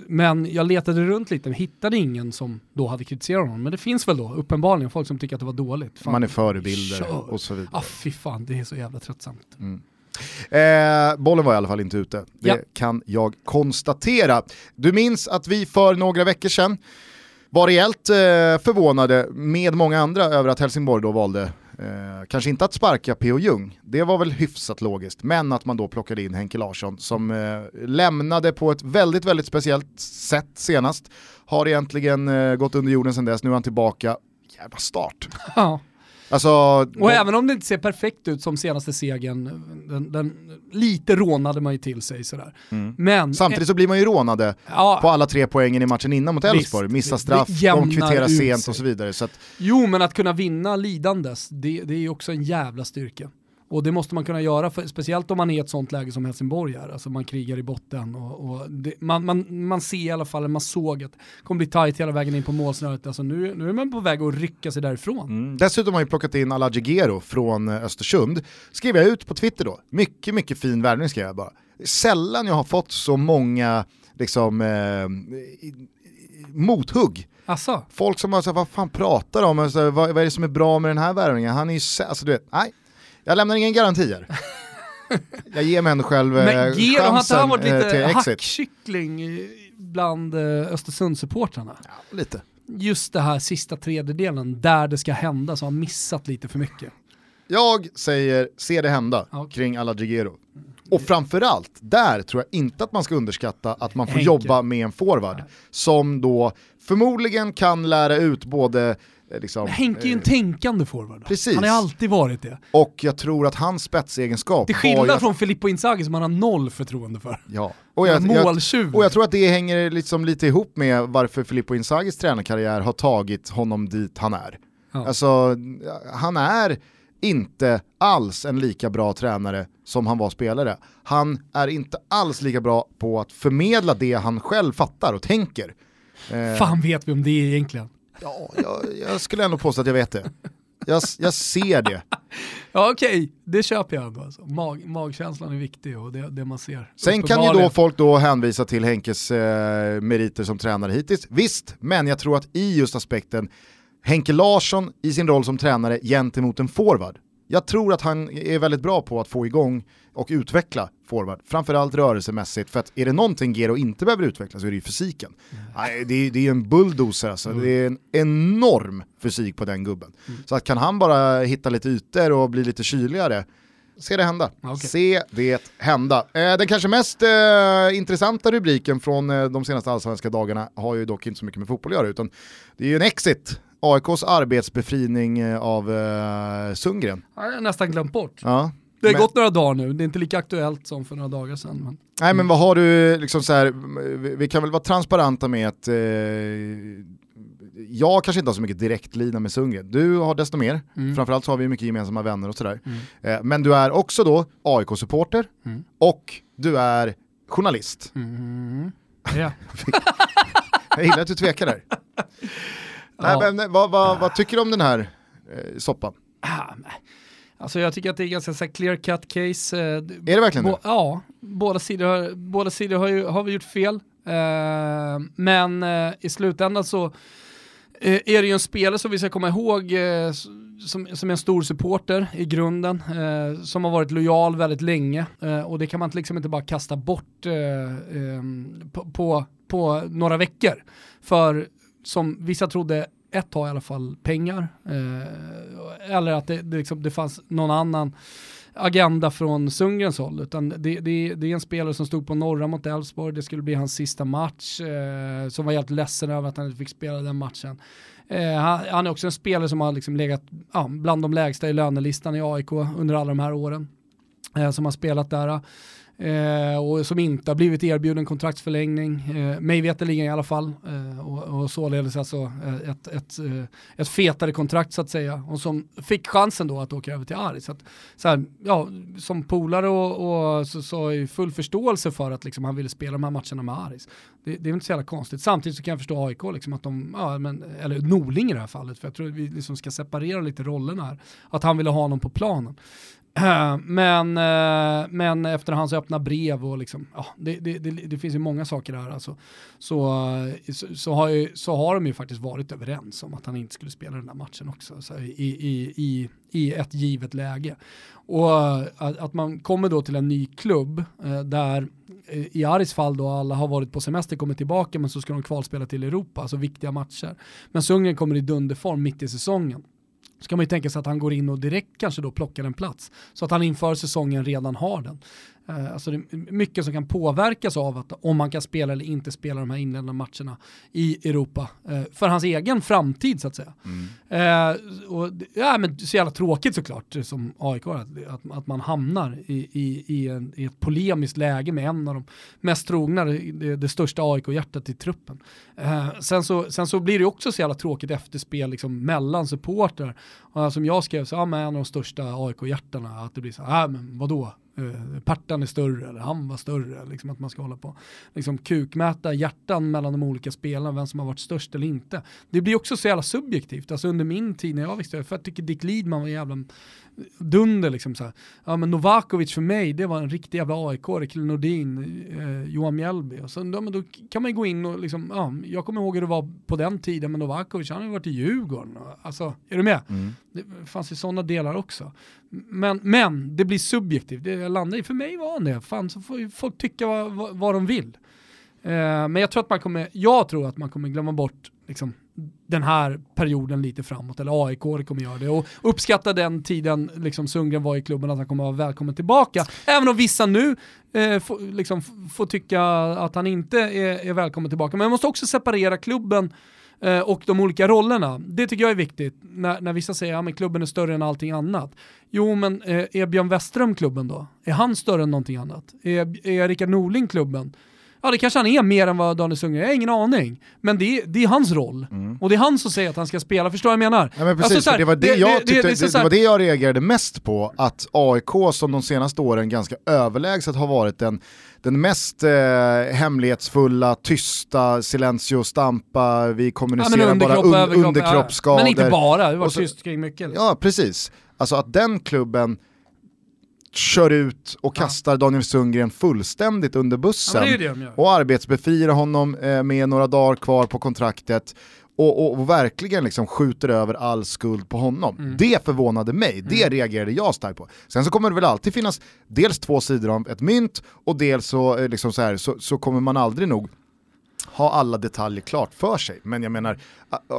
men jag letade runt lite och hittade ingen som då hade kritiserat honom. Men det finns väl då uppenbarligen folk som tycker att det var dåligt. Fan, man är förebilder och så vidare. Ah, fy fan, det är så jävla tröttsamt. Mm. Eh, bollen var i alla fall inte ute, det ja. kan jag konstatera. Du minns att vi för några veckor sedan var rejält eh, förvånade med många andra över att Helsingborg då valde Eh, kanske inte att sparka P.O. Jung, det var väl hyfsat logiskt, men att man då plockade in Henke Larsson som eh, lämnade på ett väldigt, väldigt speciellt sätt senast. Har egentligen eh, gått under jorden sedan dess, nu är han tillbaka. Jävla start. Ja. Alltså, och de... även om det inte ser perfekt ut som senaste segern, den, den, lite rånade man ju till sig sådär. Mm. Men, Samtidigt så blir man ju rånade ja, på alla tre poängen i matchen innan mot Elfsborg. Missa straff, de kvitterar sent och så vidare. Så att... Jo men att kunna vinna lidandes, det, det är ju också en jävla styrka. Och det måste man kunna göra, för, speciellt om man är i ett sånt läge som Helsingborg är. Alltså man krigar i botten och, och det, man, man, man ser i alla fall, man såg att det kommer bli tajt hela vägen in på målsnöret. Alltså nu, nu är man på väg att rycka sig därifrån. Mm. Dessutom har ju plockat in Alagi Gero från eh, Östersund. Skrev jag ut på Twitter då. Mycket, mycket fin värvning skrev jag bara. Sällan jag har fått så många liksom, eh, mothugg. Asså? Folk som har sagt, vad fan pratar de om? Alltså, vad, vad, är det som är bra med den här värvningen? Han är ju, alltså du vet, nej, jag lämnar ingen garantier. jag ger mig ändå själv Men eh, Gero, har inte han varit eh, lite hackkyckling bland eh, Östersundssupportrarna? Ja, lite. Just det här sista tredjedelen, där det ska hända, så har han missat lite för mycket. Jag säger se det hända okay. kring alla Gigero. Och framförallt, där tror jag inte att man ska underskatta att man får Henke. jobba med en forward som då förmodligen kan lära ut både Eh, liksom, Henke är ju en eh, tänkande forward. Precis. Han har alltid varit det. Och jag tror att hans spetsegenskap Till skillnad jag... från Filippo Inzaghi som han har noll förtroende för. Ja. Och jag, jag, och jag tror att det hänger liksom lite ihop med varför Filippo Inzaghis tränarkarriär har tagit honom dit han är. Ja. Alltså, han är inte alls en lika bra tränare som han var spelare. Han är inte alls lika bra på att förmedla det han själv fattar och tänker. Eh, Fan vet vi om det egentligen? Ja, jag, jag skulle ändå påstå att jag vet det. Jag, jag ser det. Ja okej, okay. det köper jag ändå. Alltså. Mag, magkänslan är viktig och det, det man ser. Sen kan ju då folk då hänvisa till Henkes eh, meriter som tränare hittills. Visst, men jag tror att i just aspekten Henke Larsson i sin roll som tränare gentemot en forward. Jag tror att han är väldigt bra på att få igång och utveckla forward, framförallt rörelsemässigt, för att är det någonting Gero inte behöver utveckla så är det ju fysiken. Mm. det, är, det är en bulldozer alltså, mm. det är en enorm fysik på den gubben. Mm. Så att kan han bara hitta lite ytor och bli lite kyligare, se det hända. Okay. Se det hända. Eh, den kanske mest eh, intressanta rubriken från eh, de senaste allsvenska dagarna har ju dock inte så mycket med fotboll att göra, utan det är ju en exit AIKs arbetsbefrining eh, av uh, Sundgren. Ja, jag har nästan glömt bort. Ja, det har men... gått några dagar nu, det är inte lika aktuellt som för några dagar sedan. Men... Nej men vad har du, liksom så här, vi kan väl vara transparenta med att eh, jag kanske inte har så mycket direktlina med Sundgren. Du har desto mer, mm. framförallt så har vi mycket gemensamma vänner och sådär. Mm. Eh, men du är också då AIK-supporter mm. och du är journalist. Mm. Ja. jag gillar att du tvekar där. Nej, men, vad, vad, vad, tycker du om den här eh, soppan? Ah, Alltså jag tycker att det är ganska så clear cut case. Eh, är det verkligen det? Ja, båda sidor har, båda sidor har, ju, har vi gjort fel. Uh, men uh, i slutändan så uh, är det ju en spelare som vi ska komma ihåg som, som är en stor supporter i grunden, som har varit lojal väldigt länge och det kan man liksom inte bara kasta bort um, på, på, på några veckor. För som vissa trodde ett tag i alla fall pengar. Eh, eller att det, det, liksom, det fanns någon annan agenda från Sundgrens håll. Utan det, det, det, är en spelare som stod på norra mot Elfsborg, det skulle bli hans sista match. Eh, som var helt ledsen över att han inte fick spela den matchen. Eh, han, han, är också en spelare som har liksom legat ja, bland de lägsta i lönelistan i AIK under alla de här åren. Eh, som har spelat där. Eh, och som inte har blivit erbjuden kontraktsförlängning, eh, mig veterligen i alla fall. Eh, och, och således alltså eh, ett, ett, eh, ett fetare kontrakt så att säga. Och som fick chansen då att åka över till Ari. Så, att, så här, ja, som polare och, och så, så jag full förståelse för att liksom, han ville spela de här matcherna med Aris. Det, det, är inte så jävla konstigt. Samtidigt så kan jag förstå AIK, liksom, att de, ja, men, eller Norling i det här fallet, för jag tror att vi liksom ska separera lite rollerna här. Att han ville ha honom på planen. Men, eh, men efter hans öppna brev och liksom, ja, det, det, det, det finns ju många saker där alltså. Så, eh, så, så, har ju, så har de ju faktiskt varit överens om att han inte skulle spela den där matchen också så i, i, i, i ett givet läge. Och eh, att, att man kommer då till en ny klubb där i Aris fall då alla har varit på semester, kommer tillbaka men så ska de kvalspela till Europa, alltså viktiga matcher. Men Sundgren kommer i dunderform mitt i säsongen så kan man ju tänka sig att han går in och direkt kanske då plockar en plats. Så att han inför säsongen redan har den. Eh, alltså det är mycket som kan påverkas av att om man kan spela eller inte spela de här inledande matcherna i Europa. Eh, för hans egen framtid så att säga. Mm. Och, ja, men så jävla tråkigt såklart som AIK att, att, att man hamnar i, i, i, en, i, ett polemiskt läge med en av de mest trogna, det, det största AIK-hjärtat i truppen. sen, så, sen så blir det också så jävla tråkigt efterspel liksom, mellan supportrar. som jag skrev, så, ja, med en av de största AIK-hjärtarna, att det blir så, ja ah, men vadå? Eh, partan är större eller han var större. Liksom att man ska hålla på liksom kukmäta hjärtan mellan de olika spelarna, vem som har varit störst eller inte. Det blir också så jävla subjektivt. Alltså under min tid när jag växte upp, för jag tycker Dick Lidman var jävla dunder liksom så här. Ja men Novakovic för mig, det var en riktig jävla aik Kille Nordin, eh, Johan Mjällby. Och så, ja, men då kan man ju gå in och liksom, ja, jag kommer ihåg hur det var på den tiden med Novakovic, han har ju varit i Djurgården. Alltså, är du med? Mm. Det fanns ju sådana delar också. Men, men det blir subjektivt, det jag landar i, för mig var han det. Fan så får ju folk tycka vad, vad, vad de vill. Eh, men jag tror att man kommer, jag tror att man kommer glömma bort liksom, den här perioden lite framåt, eller AIK kommer göra det. Och uppskatta den tiden liksom Sundgren var i klubben, att han kommer vara välkommen tillbaka. Även om vissa nu eh, får, liksom, får tycka att han inte är, är välkommen tillbaka. Men man måste också separera klubben eh, och de olika rollerna. Det tycker jag är viktigt när, när vissa säger att ja, klubben är större än allting annat. Jo, men eh, är Björn Westerholm klubben då? Är han större än någonting annat? Är, är Rickard Norling klubben? Ja det kanske han är mer än vad Daniel Sundgren är, jag har ingen aning. Men det är, det är hans roll. Mm. Och det är han som säger att han ska spela, förstår du vad jag menar? Ja, men precis, alltså, här, det, var det, jag tyckte, det, det, det, var det jag reagerade mest på, att AIK som de senaste åren ganska överlägset har varit den, den mest eh, hemlighetsfulla, tysta, silencio stampa, vi kommunicerar ja, bara un, underkroppsskador. Ja. Men inte bara, det var tyst kring mycket. Liksom. Ja precis, alltså att den klubben kör ut och kastar ja. Daniel Sundgren fullständigt under bussen ja, det det och arbetsbefriar honom eh, med några dagar kvar på kontraktet och, och, verkligen liksom skjuter över all skuld på honom. Mm. Det förvånade mig, mm. det reagerade jag starkt på. Sen så kommer det väl alltid finnas dels två sidor av ett mynt och dels så, eh, liksom så, här, så, så kommer man aldrig nog ha alla detaljer klart för sig. Men jag menar,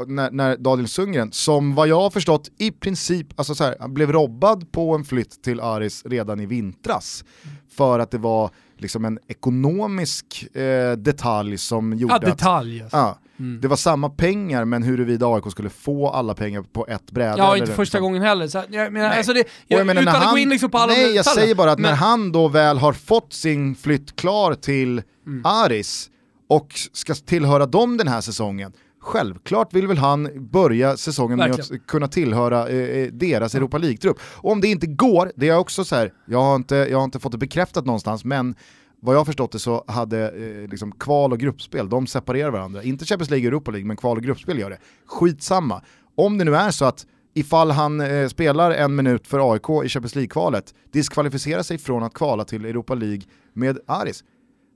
när, när Daniel Sundgren, som vad jag har förstått i princip alltså så här, blev robbad på en flytt till Aris redan i vintras. För att det var liksom en ekonomisk eh, detalj som gjorde ja, detalj, att... Ja, mm. Det var samma pengar men huruvida AIK skulle få alla pengar på ett bräde. Ja, inte första liksom. gången heller. Så, jag menar, alltså det, jag, jag menar, utan att han, gå in liksom på alla Nej, jag säger bara att men... när han då väl har fått sin flytt klar till mm. Aris, och ska tillhöra dem den här säsongen, Självklart vill väl han börja säsongen Verkligen. med att kunna tillhöra eh, eh deras Europa League-trupp. Och om det inte går, det är också så här, jag har inte, jag har inte fått det bekräftat någonstans, men vad jag har förstått det så hade eh, liksom kval och gruppspel, de separerar varandra. Inte Champions League och Europa League, men kval och gruppspel gör det. Skitsamma. Om det nu är så att ifall han eh, spelar en minut för AIK i Champions League-kvalet, diskvalificerar sig från att kvala till Europa League med Aris,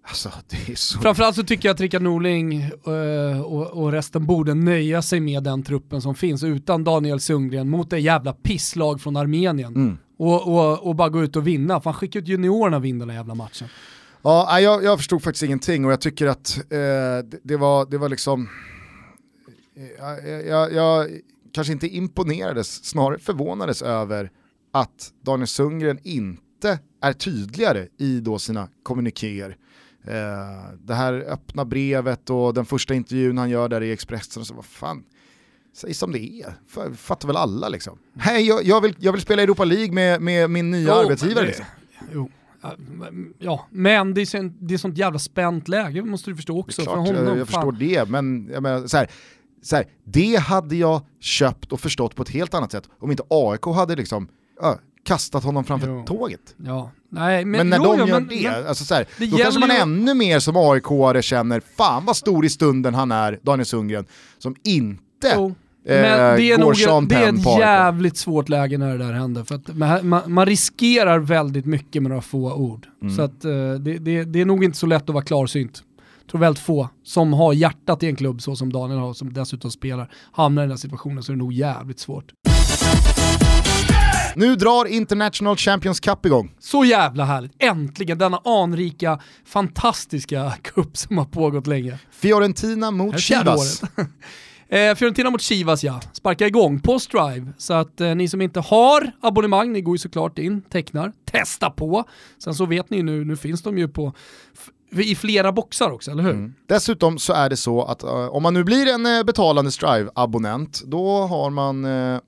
Alltså, det är så... Framförallt så tycker jag att Rickard Norling uh, och, och, resten borde nöja sig med den truppen som finns utan Daniel Sundgren mot det jävla pisslag från Armenien. Mm. Och, och, och, bara gå ut och vinna, för han skickade ut juniorerna och vinna den jävla matchen. Ja, jag, jag förstod faktiskt ingenting och jag tycker att eh, det, det, var, det var liksom, eh, jag, jag, jag kanske inte imponerades, snarare förvånades över att Daniel Sundgren inte är tydligare i då sina kommunikéer Eh, det här öppna brevet och den första intervjun han gör där i Expressen, och så vad fan, säg som det är, fattar väl alla liksom. Hej, jag, jag, vill, jag vill spela Europa League med, med min nya oh, arbetsgivare. Liksom. Jo. Ja, men det är, det är sånt jävla spänt läge måste du förstå också. Klart, för honom, jag, jag förstår det, men jag menar, så här, så här, det hade jag köpt och förstått på ett helt annat sätt om inte AIK hade liksom, äh, kastat honom framför jo. tåget. Ja. Nej, men, men när jo, de gör men, det, men, alltså så här, det då kanske man ju... ännu mer som AIK-are känner, fan vad stor i stunden han är, Daniel Sundgren, som inte men det är, nog, det är ett jävligt svårt läge när det där händer. För man, man riskerar väldigt mycket med några få ord. Mm. Så att, eh, det, det, det, är nog inte så lätt att vara klarsynt. Jag tror väldigt få som har hjärtat i en klubb så som Daniel har, som dessutom spelar, hamnar i den här situationen så är det nog jävligt svårt. Nu drar International Champions Cup igång. Så jävla härligt. Äntligen denna anrika, fantastiska cup som har pågått länge. Fiorentina mot Chivas. Eh, Fiorentina mot Chivas ja, sparkar igång på Strive. Så att eh, ni som inte har abonnemang, ni går ju såklart in, tecknar, testa på. Sen så vet ni nu, nu finns de ju på i flera boxar också, eller hur? Mm. Dessutom så är det så att uh, om man nu blir en uh, betalande Strive-abonnent, då har man uh,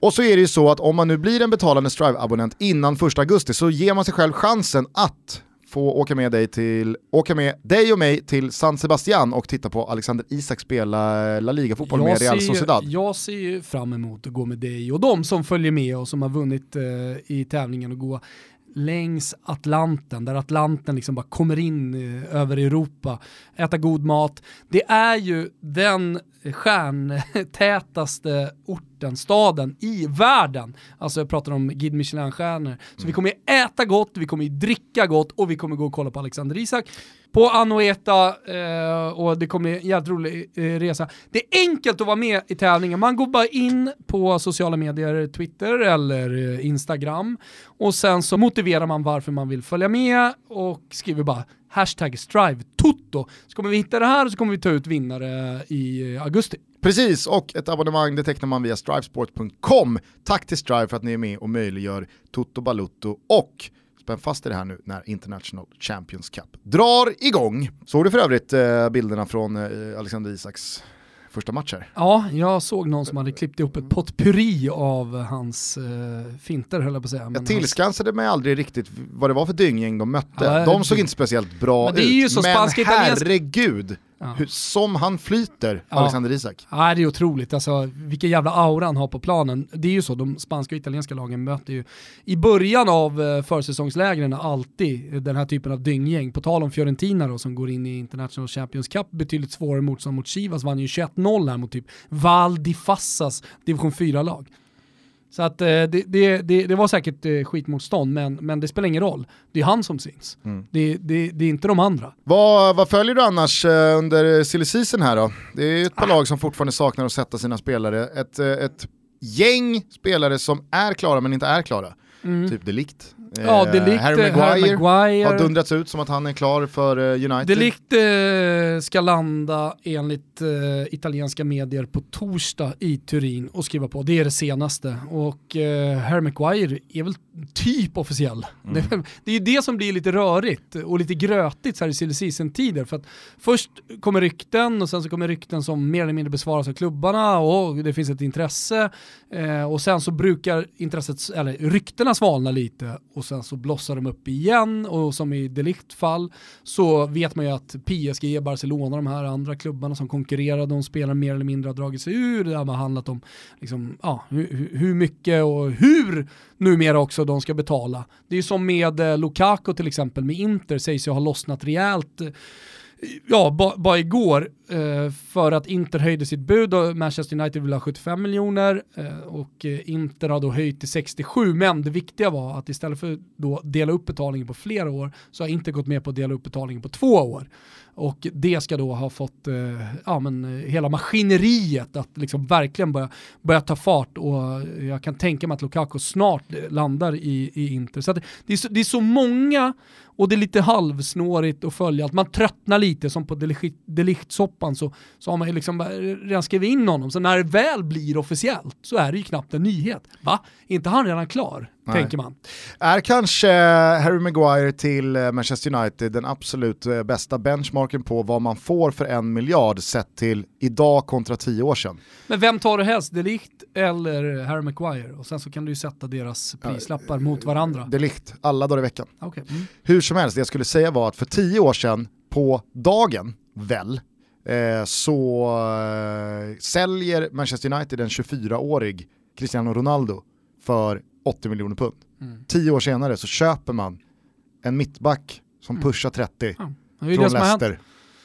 och så är det ju så att om man nu blir en betalande Strive-abonnent innan 1 augusti så ger man sig själv chansen att få åka med dig, till, åka med dig och mig till San Sebastian och titta på Alexander Isak spela La Liga-fotboll med Real Sociedad. Jag ser ju fram emot att gå med dig och de som följer med och som har vunnit eh, i tävlingen och gå längs Atlanten, där Atlanten liksom bara kommer in eh, över Europa, äta god mat. Det är ju den stjärntätaste orten, staden i världen. Alltså jag pratar om Guide Michelin-stjärnor. Så mm. vi kommer äta gott, vi kommer dricka gott och vi kommer gå och kolla på Alexander Isak på Anoeta eh, och det kommer bli en jävligt rolig eh, resa. Det är enkelt att vara med i tävlingen. Man går bara in på sociala medier, Twitter eller eh, Instagram och sen så motiverar man varför man vill följa med och skriver bara hashtag StriveToto. Så kommer vi hitta det här och så kommer vi ta ut vinnare i eh, augusti. Precis, och ett abonnemang det tecknar man via strivesport.com. Tack till Strive för att ni är med och möjliggör Toto Balutto och spänn fast i det här nu när International Champions Cup drar igång. Såg du för övrigt eh, bilderna från eh, Alexander Isaks första matcher? Ja, jag såg någon som hade klippt ihop ett potpurri av hans eh, finter höll jag på att säga. jag tillskansade hans... mig aldrig riktigt vad det var för dynggäng de mötte. Ja, de såg inte speciellt bra ut, men herregud Ja. Som han flyter, ja. Alexander Isak. Ja, det är otroligt, alltså, vilken jävla aura han har på planen. Det är ju så, de spanska och italienska lagen möter ju i början av eh, försäsongslägren alltid den här typen av dynggäng. På tal om Fiorentina då, som går in i International Champions Cup, betydligt svårare motstånd mot Chivas, vann ju 21-0 här mot typ Val di Fassas division 4-lag. Så att eh, det, det, det, det, var säkert eh, skitmotstånd, men, men det spelar ingen roll. Det är han som syns. Mm. Det, det, är inte de andra. Vad, vad följer du annars eh, under silly här då? Det är ett par ah. lag som fortfarande saknar att sätta sina spelare. Ett, ett gäng spelare som är klara men inte är klara. Mm. Typ Delikt. Ja, Delict, Harry Maguire, Harry Maguire har dundrats ut som att han är klar för United. Delict eh, ska landa enligt eh, italienska medier på torsdag i Turin och skriva på. Det är det senaste. Och eh, Harry Maguire är väl typ officiell. Mm. Det, det, är ju det som blir lite rörigt och lite grötigt så här i silly season-tider. För att först kommer rykten och sen så kommer rykten som mer eller mindre besvaras av klubbarna och det finns ett intresse. Eh, och sen så brukar intresset, eller ryktena svalna lite och sen så blossar de upp igen och som i Delict fall så vet man ju att PSG, Barcelona, de här andra klubbarna som konkurrerade de spelare mer eller mindre har dragit sig ur. Det har handlat om liksom, ja, hur, hur mycket och hur numera också de ska betala. Det är ju som med eh, Lukaku till exempel med Inter sägs ju ha lossnat rejält eh, ja, bara ba igår, eh, för att Inter höjde sitt bud och Manchester United vill ha 75 miljoner eh, och eh, Inter har då höjt till 67, men det viktiga var att istället för att dela upp betalningen på flera år så har Inter gått med på att dela upp betalningen på två år. Och det ska då ha fått eh, ja, men, eh, hela maskineriet att liksom verkligen börja, börja ta fart och jag kan tänka mig att Lukaku snart landar i, i Inter. Så det, är så, det är så många och det är lite halvsnårigt att följa, att man tröttnar lite som på delichtsoppan så, så har man ju liksom redan skrivit in honom, så när det väl blir officiellt så är det ju knappt en nyhet. Va? Är inte han redan klar? Nej. tänker man. Är kanske Harry Maguire till eh, Manchester United den absolut eh, bästa benchmarken på vad man får för en miljard sett till idag kontra tio år sedan? Men vem tar du helst, Delict eller Harry Maguire? Och sen så kan du ju sätta deras prislappar ja, mot varandra. Delict, alla dagar i veckan. Okay. Mm. Hur som helst, det jag skulle säga var att för tio år sedan på dagen, väl, eh, så eh, säljer Manchester United en 24-årig Cristiano Ronaldo för 80 miljoner pund. Mm. Tio år senare så köper man en mittback som mm. pushar 30 ja. från Leicester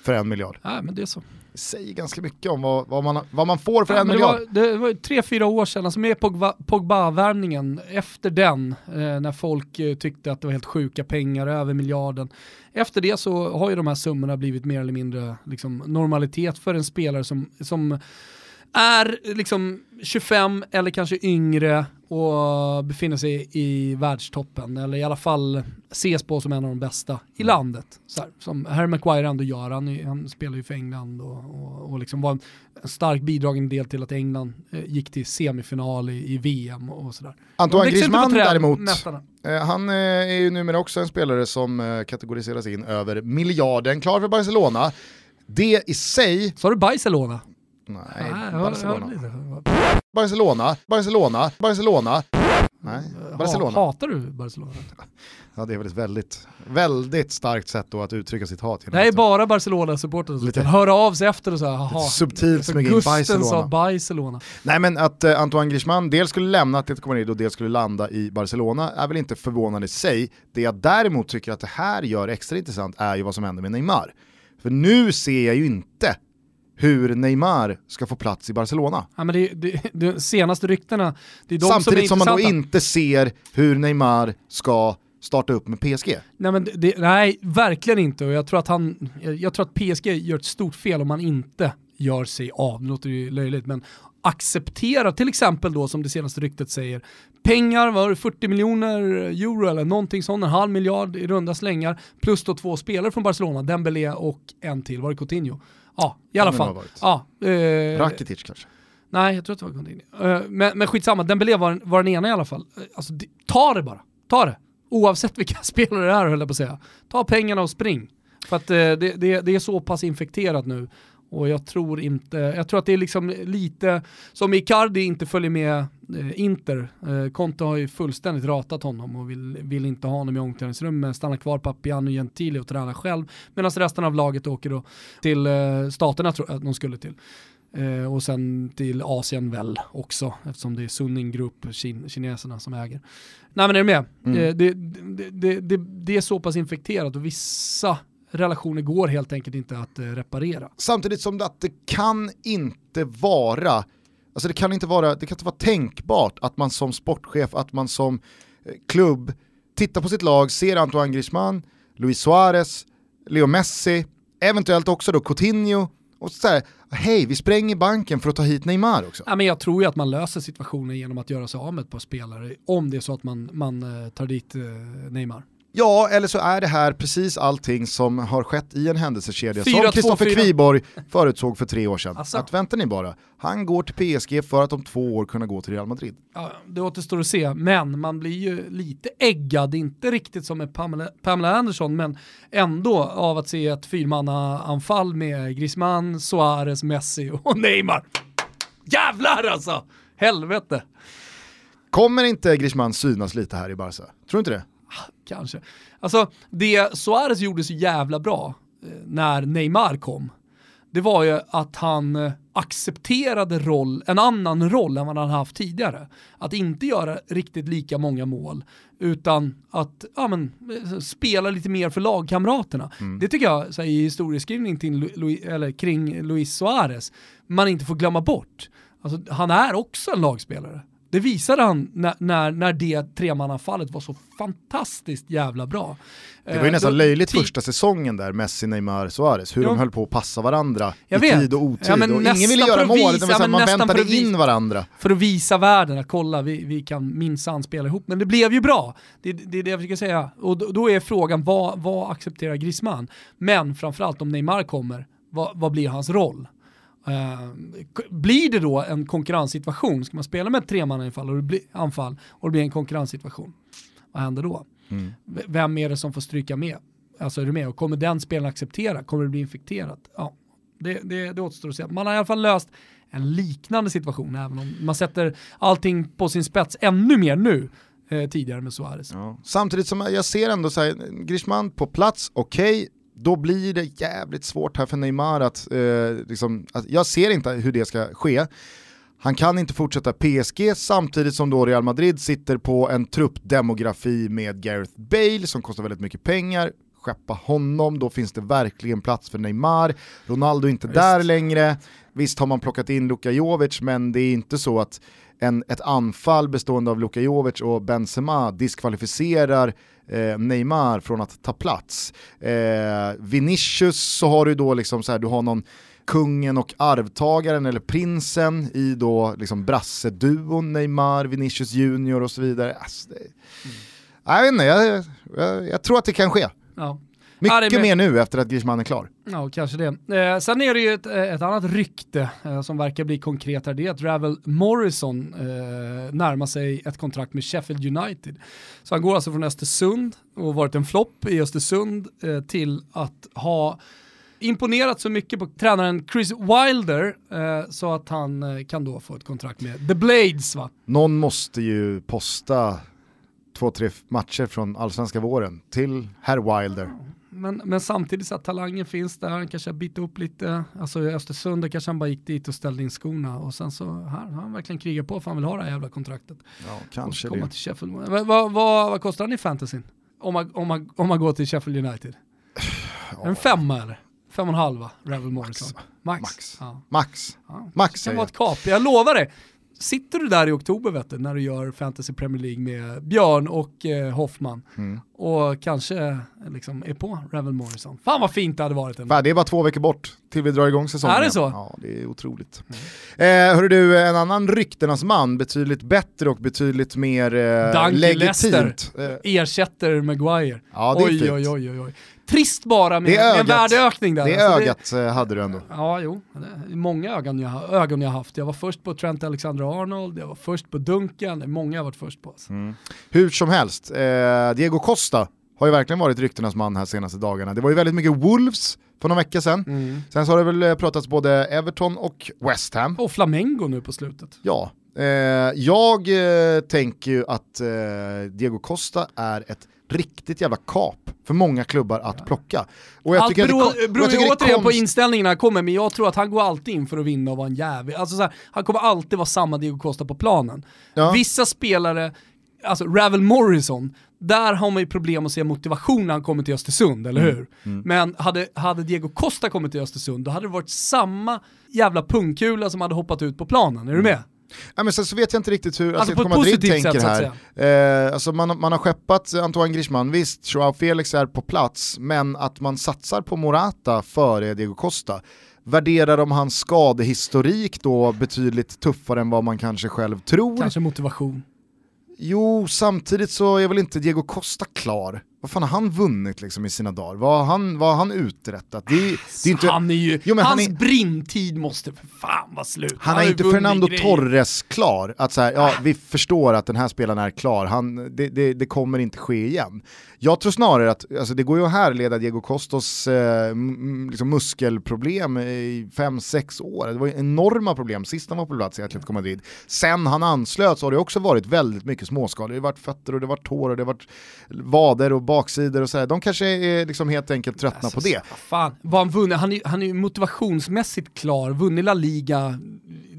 för en miljard. Ja, men det är så. Det säger ganska mycket om vad, vad, man, vad man får för ja, en miljard. Det var, det var tre, fyra år sedan, alltså med Pogba-värvningen, efter den, eh, när folk eh, tyckte att det var helt sjuka pengar, över miljarden. Efter det så har ju de här summorna blivit mer eller mindre liksom, normalitet för en spelare som, som är liksom 25 eller kanske yngre och befinner sig i världstoppen, eller i alla fall ses på som en av de bästa i landet. Så här, som Harry Maguire ändå gör, han, han spelar ju för England och, och, och liksom var en, stark bidragande del till att England eh, gick till semifinal i, i VM och sådär. Antoine Griezmann däremot, eh, han eh, är ju numera också en spelare som eh, kategoriseras in över miljarden, klar för Barcelona. Det i sig... Sa du Barcelona? Nej, Barcelona. Barcelona, Barcelona, Barcelona. Nej, Barcelona. hatar du Barcelona? Ja, det är väl ett väldigt, väldigt starkt sätt då att uttrycka sitt hat. Det är bara Barcelona-supportrar som kan höra av sig efter och säga subtilt smyga in Barcelona. Barcelona. Nej men att uh, Antoine Griezmann dels skulle lämna Atletico Madrid och dels skulle landa i Barcelona är väl inte förvånande i sig. Det jag däremot tycker att det här gör extra intressant är ju vad som händer med Neymar. För nu ser jag ju inte hur Neymar ska få plats i Barcelona. Ja, men det, det, de senaste ryktena, det är de Samtidigt som, som man då inte ser hur Neymar ska starta upp med PSG. Nej, men det, nej, verkligen inte. Och jag tror, att han, jag tror att PSG gör ett stort fel om man inte gör sig av, det låter ju löjligt, men acceptera till exempel då som det senaste ryktet säger, pengar, var 40 miljoner euro eller någonting sånt, en halv miljard i runda slängar, plus då två spelare från Barcelona, Dembélé och en till, var det Coutinho? Ja, i alla fall. Ja, eh, Rakitic kanske? Nej, jag tror att det var Coutinho. Eh, men, men skitsamma, Dembélé var, var den ena i alla fall. Eh, alltså, ta det bara, ta det. Oavsett vilka spelare det är höll jag på att säga. Ta pengarna och spring. För att eh, det, det, det är så pass infekterat nu. Och jag tror inte, jag tror att det är liksom lite, som Icardi inte följer med Inter, eh, Conte har ju fullständigt ratat honom och vill, vill inte ha honom i omklädningsrummet, stannar kvar på Appiano Gentili och tränar själv, medan resten av laget åker då till eh, staterna tror jag att de skulle till. Eh, och sen till Asien väl också, eftersom det är Sunning Group, kin kineserna som äger. Nej men är du med? Mm. Eh, det, det, det, det, är så pass infekterat och vissa relationer går helt enkelt inte att eh, reparera. Samtidigt som det, att det kan inte vara, alltså det kan inte vara, det kan inte vara tänkbart att man som sportchef, att man som eh, klubb tittar på sitt lag, ser Antoine Griezmann, Luis Suarez, Leo Messi, eventuellt också då Coutinho, och så här, hej vi spränger banken för att ta hit Neymar också. Ja, men jag tror ju att man löser situationen genom att göra sig av med ett par spelare, om det är så att man, man eh, tar dit eh, Neymar. Ja, eller så är det här precis allting som har skett i en händelsekedja som Kristoffer Kviborg förutsåg för tre år sedan. Alltså. Att vänta ni bara, han går till PSG för att om två år kunna gå till Real Madrid. Ja, det återstår att se, men man blir ju lite äggad, inte riktigt som med Pamela, Pamela Anderson, men ändå av att se ett fyrmanna-anfall med Griezmann, Suarez, Messi och Neymar. Jävlar alltså! Helvete! Kommer inte Griezmann synas lite här i Barca? Tror du inte det? Kanske. Alltså det Suarez gjorde så jävla bra eh, när Neymar kom, det var ju att han eh, accepterade roll, en annan roll än vad han haft tidigare. Att inte göra riktigt lika många mål, utan att ja, men, eh, spela lite mer för lagkamraterna. Mm. Det tycker jag, så här, i historieskrivning till, eller, kring Luis Suarez, man inte får glömma bort. Alltså, han är också en lagspelare. Det visade han när, när, när det tremannafallet var så fantastiskt jävla bra. Det var ju eh, nästan löjligt första säsongen där, Messi, Neymar, Suarez, hur ja. de höll på att passa varandra jag i vet. tid och otid. Ja, och ingen ville göra mål, visa, utan man väntade in varandra. För att visa världen att kolla, vi, vi kan minsann spela ihop. Men det blev ju bra, det, det är det jag försöker säga. Och då, då är frågan, vad, vad accepterar Griezmann? Men framförallt om Neymar kommer, vad, vad blir hans roll? Uh, blir det då en konkurrenssituation, ska man spela med ett tremannaanfall och, det blir, anfall, och det blir en konkurrenssituation, vad händer då? Mm. Vem är det som får stryka med? Alltså är du med? Och kommer den spelaren acceptera? Kommer det bli infekterat? Ja, det, det, det återstår att se. Man har i alla fall löst en liknande situation, även om man sätter allting på sin spets ännu mer nu eh, tidigare med Suarez. Ja. Samtidigt som jag ser ändå så här, Griezmann på plats, okej, okay då blir det jävligt svårt här för Neymar att, eh, liksom, att, jag ser inte hur det ska ske. Han kan inte fortsätta PSG samtidigt som då Real Madrid sitter på en truppdemografi med Gareth Bale som kostar väldigt mycket pengar. Skeppa honom, då finns det verkligen plats för Neymar. Ronaldo är inte Just. där längre. Visst har man plockat in Luka Jovic men det är inte så att en, ett anfall bestående av Luka Jovic och Benzema diskvalificerar eh, Neymar från att ta plats. Eh, Vinicius så har du då liksom så här, du har någon kungen och arvtagaren eller prinsen i då liksom brasseduon Neymar, Vinicius Junior och så vidare. Alltså, det, mm. Jag vet inte, jag, jag, jag, tror att det kan ske. Ja. Mycket ja, mer nu efter att Griezmann är klar. Ja, kanske det. Eh, sen är det ju ett, eh, ett annat rykte eh, som verkar bli konkret här, det är att Ravel Morrison eh, närmar sig ett kontrakt med Sheffield United. Så han går alltså från Östersund och varit en flopp i Östersund eh, till att ha imponerat så mycket på tränaren Chris Wilder eh, så att han eh, kan då få ett kontrakt med The Blades va? Någon måste ju posta två, tre matcher från allsvenska våren till herr Wilder men, men samtidigt så att talangen finns där, han kanske har bitit upp lite, alltså i Östersund kanske han bara gick dit och ställde in skorna och sen så här har han verkligen krigat på för han vill ha det här jävla kontraktet. Ja, kanske komma det. Till Sheffield. Vad, vad, vad, kostar han i fantasyn? Om man, om, man, om man går till Sheffield United? Ja. En femma eller? Fem och en halva, Ravel Morrison. Max. Max. Ja. Max. Ja. Max. Det kan vara ett kap, jag lovar det sitter du där i oktober vet du, när du gör Fantasy Premier League med Björn och eh, Hoffman mm. och kanske liksom är på Ravel Morrison. Fan vad fint det hade varit. Ändå. Det är bara två veckor bort till vi drar igång säsongen. Är det så? Ja, det är otroligt. Mm. Eh, hörru du, en annan ryktenas man, betydligt bättre och betydligt mer eh, legitimt. Lester eh. ersätter Maguire. Ja, det är oj, fint. oj, oj, oj, oj trist bara med en värdeökning där. Det alltså, ögat det, eh, hade du ändå. Ja, jo. Många ögon jag, ögon jag haft. Jag var först på Trent Alexander-Arnold, jag var först på Duncan, många jag varit först på. Alltså. Mm. Hur som helst, eh, Diego Costa har ju verkligen varit ryktenas man här senaste dagarna. Det var ju väldigt mycket Wolves för några veckor sedan. Mm. Sen så har det väl eh, pratats både Everton och West Ham. Och Flamengo nu på slutet. Ja, eh, jag eh, tänker ju att eh, Diego Costa är ett riktigt jävla kap för många klubbar att plocka. Och jag Allt beror, beror ju återigen på inställningen han kommer, men jag tror att han går alltid in för att vinna och vara en jävel. Alltså så här, han kommer alltid vara samma Diego Costa på planen. Ja. Vissa spelare, alltså Ravel Morrison, där har man ju problem att se motivation när han kommer till Östersund, eller mm. hur? Mm. Men hade, hade Diego Costa kommit till Östersund, då hade det varit samma jävla pungkula som hade hoppat ut på planen, är du mm. med? Ja, men sen så vet jag inte riktigt hur alltså Atletico Madrid tänker sätt, här. Eh, alltså man, man har skeppat Antoine Griezmann, visst, Joao Felix är på plats, men att man satsar på Morata före Diego Costa. Värderar de hans skadehistorik då betydligt tuffare än vad man kanske själv tror? Kanske motivation. Jo, samtidigt så är väl inte Diego Costa klar vad fan har han vunnit liksom i sina dagar? Vad har han, vad har han uträttat? Det, är, det är inte, han är ju, jo, hans han är, brintid måste för fan vara slut. Han, han är inte Fernando grejer. Torres klar, att så här, ja, vi förstår att den här spelaren är klar, han, det, det, det, kommer inte ske igen. Jag tror snarare att, alltså det går ju att härleda Diego Costos eh, liksom muskelproblem i 5-6 år. Det var ju enorma problem sist han var på plats i Atletico Madrid. Sen han anslöt så har det också varit väldigt mycket småskador. Det har varit fötter och det har varit tår och det har varit vader och baksidor och så här. De kanske är liksom helt enkelt tröttna alltså, på det. Fan, vad han vunnit, han är, han är motivationsmässigt klar, vunnit La Liga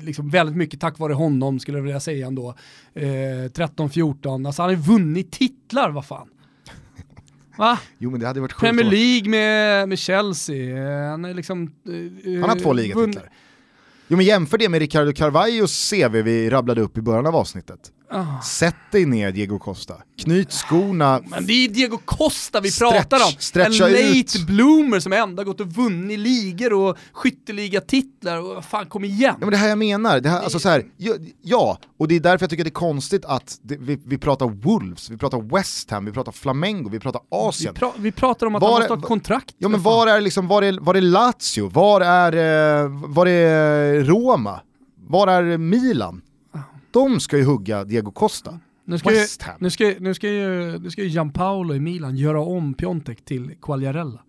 liksom väldigt mycket tack vare honom skulle jag vilja säga ändå. Eh, 13-14, alltså han har vunnit titlar, vad fan. Va? Jo men det hade varit Premier League med, med Chelsea, han är liksom... Eh, han har två ligatitlar. Jo men jämför det med Ricardo Carvalhos CV vi rabblade upp i början av avsnittet. Oh. Sätt dig ner Diego Costa, knyt skorna. Men det är Diego Costa vi stretch, pratar om. En late ut. bloomer som ändå gått och vunnit ligor och skytteligatitlar och fan kom igen. Ja men det här jag menar, det här, alltså så här, ja, och det är därför jag tycker det är konstigt att det, vi, vi pratar Wolves, vi pratar West Ham, vi pratar Flamengo, vi pratar Asien. Vi, pra, vi pratar om att var han måste ha ett kontrakt. Ja men var är, liksom, var, är, var är Lazio, var är, eh, var är Roma, var är Milan? De ska ju hugga Diego Costa. Nu ska, ju, nu, ska, nu, ska ju, nu ska ju Gianpaolo i Milan göra om Piontek till Quagliarella.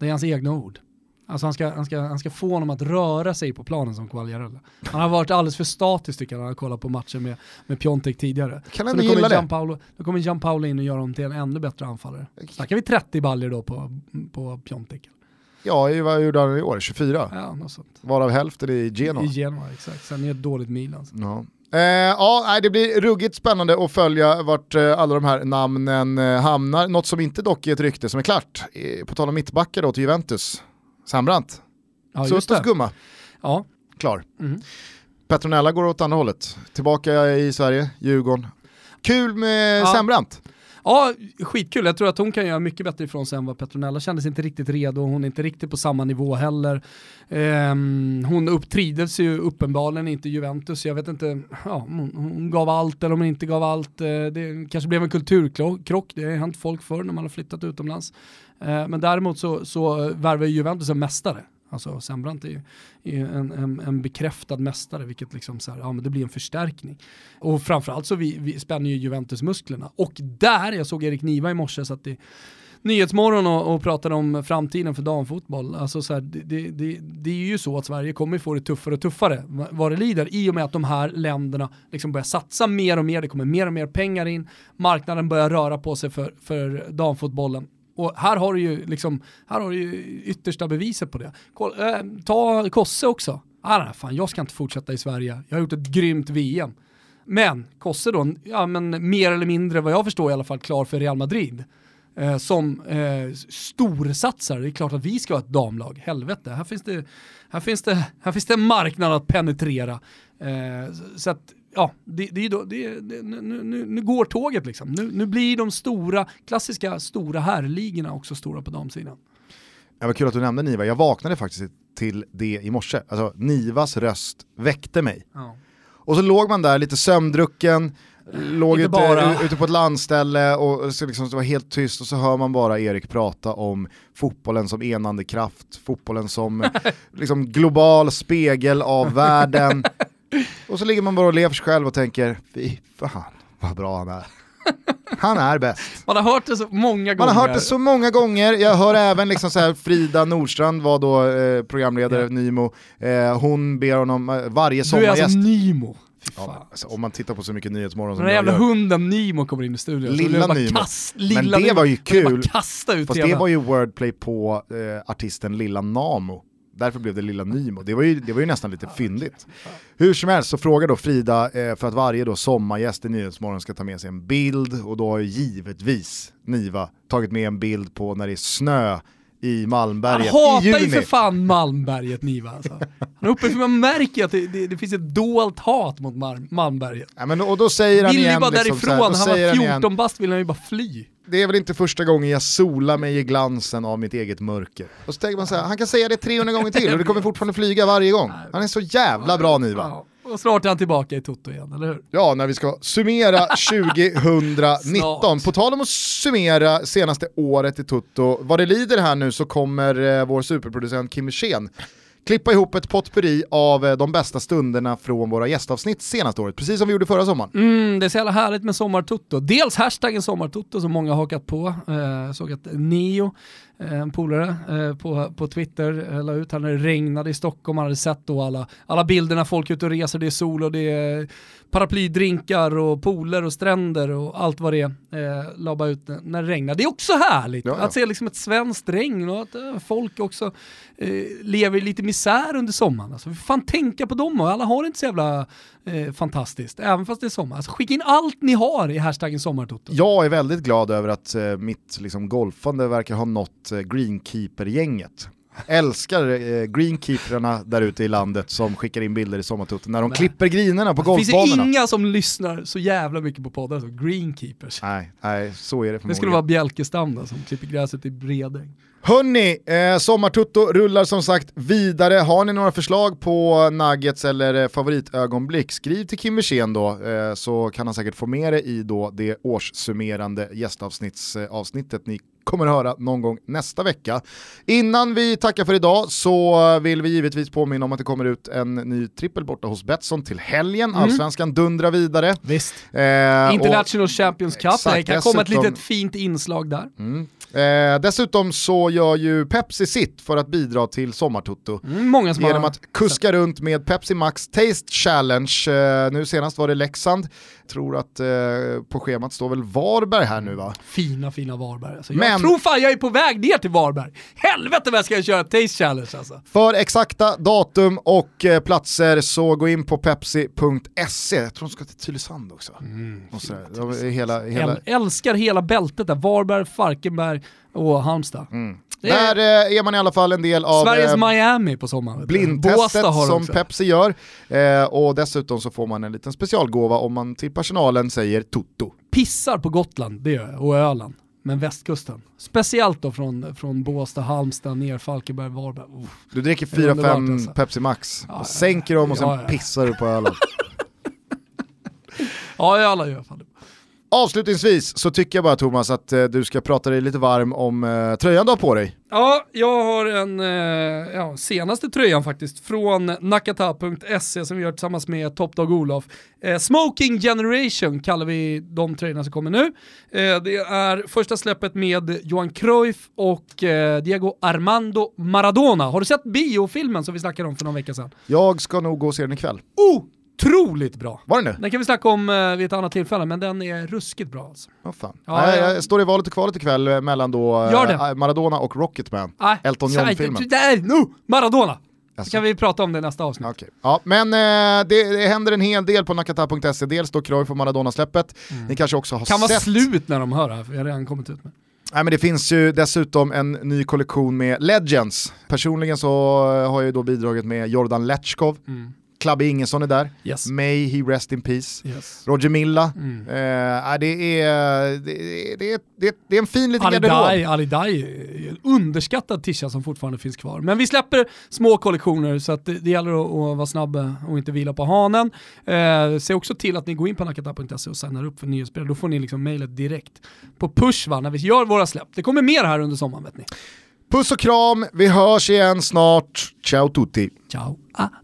Det är hans egna ord. Alltså han ska, han, ska, han ska få honom att röra sig på planen som Quagliarella. Han har varit alldeles för statisk tycker jag när han kollat på matcher med, med Piontek tidigare. Kan Så nu kommer, Gianpaolo, nu kommer Gianpaolo in och gör honom till en ännu bättre anfallare. Snackar vi 30 baller då på, på Piontek? Ja, vad gjorde han i år? 24? Ja, något sånt. Varav hälften i Genoa. I Genoa, exakt. Sen är det ett dåligt Milan. Ja. Eh, ja, det blir ruggigt spännande att följa vart eh, alla de här namnen eh, hamnar. Något som inte dock är ett rykte som är klart. På tal om mittbackar då till Juventus. Sambrandt. Ja, Sustas gumma. Ja. Klar. Mm. Petronella går åt andra hållet. Tillbaka i Sverige, Djurgården. Kul med ja. Sembrant. Ja, skitkul. Jag tror att hon kan göra mycket bättre ifrån sig än vad Petronella kändes inte riktigt redo. Hon är inte riktigt på samma nivå heller. Um, hon upptrivdes ju uppenbarligen inte Juventus. Jag vet inte, ja, hon, hon, gav allt eller om hon inte gav allt. Eh, det kanske blev en kulturkrock. Det har hänt folk förr när man har flyttat utomlands. Uh, men däremot så, så värvar Juventus en mästare. Alltså Sembrant är ju en, en, en, bekräftad mästare, vilket liksom så här, ja, men det blir en förstärkning. Och framförallt så vi, vi spänner ju Juventus musklerna. Och där, jag såg Erik Niva i morse, så att det Nyhetsmorgon och, och pratade om framtiden för damfotboll. Alltså så här, det, det, det, är ju så att Sverige kommer få det tuffare och tuffare vad det lider i och med att de här länderna liksom börjar satsa mer och mer, det kommer mer och mer pengar in, marknaden börjar röra på sig för, för damfotbollen. Och här har du ju, liksom, här har du ju yttersta beviset på det. äh, ta Kosse också. Ah, fan, jag ska inte fortsätta i Sverige, jag har gjort ett grymt VM. Men Kosse då, ja, men mer eller mindre vad jag förstår i alla fall klar för Real Madrid. Eh, som eh, storsatsare, det är klart att vi ska ha ett damlag, helvete. Här finns det, här finns det, här finns det en marknad att penetrera. Eh, så att ja, det, det, det, det nu, nu, nu, går tåget liksom. Nu, nu blir de stora, klassiska stora herrligorna också stora på damsidan. Ja, vad kul att du nämnde Niva, jag vaknade faktiskt till det i morse. Alltså Nivas röst väckte mig. Ja. Och så låg man där lite sömndrucken, låg ute, ute, på ett landställe och så liksom det var helt tyst och så hör man bara Erik prata om fotbollen som enande kraft, fotbollen som liksom global spegel av världen. Och så ligger man bara och lever sig själv och tänker, fy fan vad bra han är. Han är bäst. Man har hört det så många gånger. Man har hört det så många gånger. Jag hör även liksom så här, Frida Nordstrand var då eh, programledare, yeah. Nymo. Eh, hon ber honom eh, varje sommargäst. Du är alltså Nymo. Ja, alltså, om man tittar på så mycket Nyhetsmorgon som Den jävla gör. hunden Nimo kommer in i studion. Lilla Nimo. Kast, lilla Men det Nimo. var ju kul. Fast det var ju wordplay på eh, artisten Lilla Namo. Därför blev det Lilla Nymo. Det var ju, det var ju nästan lite fyndigt. Hur som helst så frågar då Frida eh, för att varje då sommargäst i Nyhetsmorgon ska ta med sig en bild och då har givetvis Niva tagit med en bild på när det är snö i Malmberget Han hatar ju för fan Malmberget Niva alltså. Han är uppe för man märker att det, det, det finns ett dolt hat mot Malmberget. Ja, men, och då säger han vill igen, bara liksom, därifrån, han var 14 bast vill han ju bara fly. Det är väl inte första gången jag solar mig i glansen av mitt eget mörker. Och så tänker man så här, han kan säga det 300 gånger till och det kommer fortfarande flyga varje gång. Han är så jävla bra Niva. Och snart är han tillbaka i Toto igen, eller hur? Ja, när vi ska summera 2019. På tal om att summera senaste året i Toto, vad det lider här nu så kommer eh, vår superproducent Kim Wirsén klippa ihop ett potpurri av eh, de bästa stunderna från våra gästavsnitt senaste året, precis som vi gjorde förra sommaren. Mm, det är så jävla härligt med sommartutto. Dels hashtaggen sommartutto som många har hakat på. Eh, såg att Neo Eh, en polare eh, på, på Twitter eh, la ut här när det regnade i Stockholm, han hade sett då alla, alla bilder när folk är ute och reser, det är sol och det är paraplydrinkar och pooler och stränder och allt vad det är. Eh, la bara ut när det regnar. Det är också härligt ja, ja. att se liksom ett svenskt regn och att eh, folk också eh, lever i lite misär under sommaren. Alltså, vi får fan tänka på dem och alla har det inte så jävla eh, fantastiskt, även fast det är sommar. Alltså, skicka in allt ni har i hashtaggen sommartoto. Jag är väldigt glad över att eh, mitt liksom, golfande verkar ha nått eh, greenkeeper-gänget. Älskar eh, greenkeeperna där ute i landet som skickar in bilder i sommartotten när de nej. klipper grinerna på golfbanorna. Finns det inga som lyssnar så jävla mycket på poddar som greenkeepers? Nej, nej, så är det förmodligen. Det skulle vara Bjälkestam som klipper gräset i Bredäng. Hörni, eh, Sommartutto rullar som sagt vidare. Har ni några förslag på nuggets eller eh, favoritögonblick, skriv till Kim Wirsén då, eh, så kan han säkert få med det i då det årssummerande gästavsnittet ni kommer höra någon gång nästa vecka. Innan vi tackar för idag så vill vi givetvis påminna om att det kommer ut en ny trippel borta hos Betsson till helgen. Mm. Allsvenskan dundrar vidare. Visst. Eh, International och, Champions Cup, exakt, det kan komma ett litet fint inslag där. Mm. Eh, dessutom så gör ju Pepsi sitt för att bidra till Sommartutto. Mm, många som genom har... att kuska runt med Pepsi Max Taste Challenge. Eh, nu senast var det Leksand. Tror att eh, på schemat står väl Varberg här nu va? Fina, fina Varberg. Alltså, Men... Jag tror fan jag är på väg ner till Varberg. Helvete vad jag ska köra Taste Challenge alltså. För exakta datum och eh, platser så gå in på pepsi.se. Jag tror de ska till Tylösand också. Mm, hela, hela... Älskar hela bältet där, Varberg, Falkenberg och Halmstad. Mm. Där eh, är man i alla fall en del av Sveriges eh, Miami på sommaren. Blindtestet som Pepsi gör. Eh, och dessutom så får man en liten specialgåva om man till personalen säger Toto pissar på Gotland, det gör jag, och Öland. Men västkusten. Speciellt då från, från Båstad, Halmstad, ner Falkenberg, Varberg. Uh. Du dricker 4-5 alltså. Pepsi Max, ja, sänker dem och sen ja, ja. pissar du på Öland. ja, i alla fall. Avslutningsvis så tycker jag bara Thomas att eh, du ska prata dig lite varm om eh, tröjan du har på dig. Ja, jag har en eh, ja, senaste tröjan faktiskt från nakata.se som vi gör tillsammans med Top Dog Olof. Eh, Smoking Generation kallar vi de tröjorna som kommer nu. Eh, det är första släppet med Johan Cruyff och eh, Diego Armando Maradona. Har du sett biofilmen som vi snackade om för någon vecka sedan? Jag ska nog gå och se den ikväll. Oh! Otroligt bra. Var den det? Den kan vi snacka om uh, vid ett annat tillfälle, men den är ruskigt bra alltså. Oh, fan. Ja, Nej, ja. Jag står i valet och kvalet ikväll eh, mellan då uh, Maradona och Rocketman. Nej. Elton John-filmen. Nej, no, Maradona! Så kan vi prata om det i nästa avsnitt. Okay. Ja, men eh, det, det, händer en hel del på nakata.se, dels då Cruyff och Maradona-släppet. Mm. Ni kanske också har kan sett... Kan vara slut när de hör det här, för jag har redan kommit ut med. Nej, men det finns ju dessutom en ny kollektion med Legends. Personligen så har jag ju då bidragit med Jordan Letchkov. Mm. Klabbe Ingesson är där, yes. May he rest in peace, yes. Roger Milla. Mm. Eh, det, är, det, det, det, det är en fin liten garderob. Ali Dai är en underskattad tisha som fortfarande finns kvar. Men vi släpper små kollektioner så att det, det gäller att, att vara snabb och inte vila på hanen. Eh, se också till att ni går in på nakata.se och signar upp för nyhetsbrev. Då får ni liksom mejlet direkt på push va, när vi gör våra släpp. Det kommer mer här under sommaren vet ni. Puss och kram, vi hörs igen snart. Ciao tutti. Ciao a tutti. She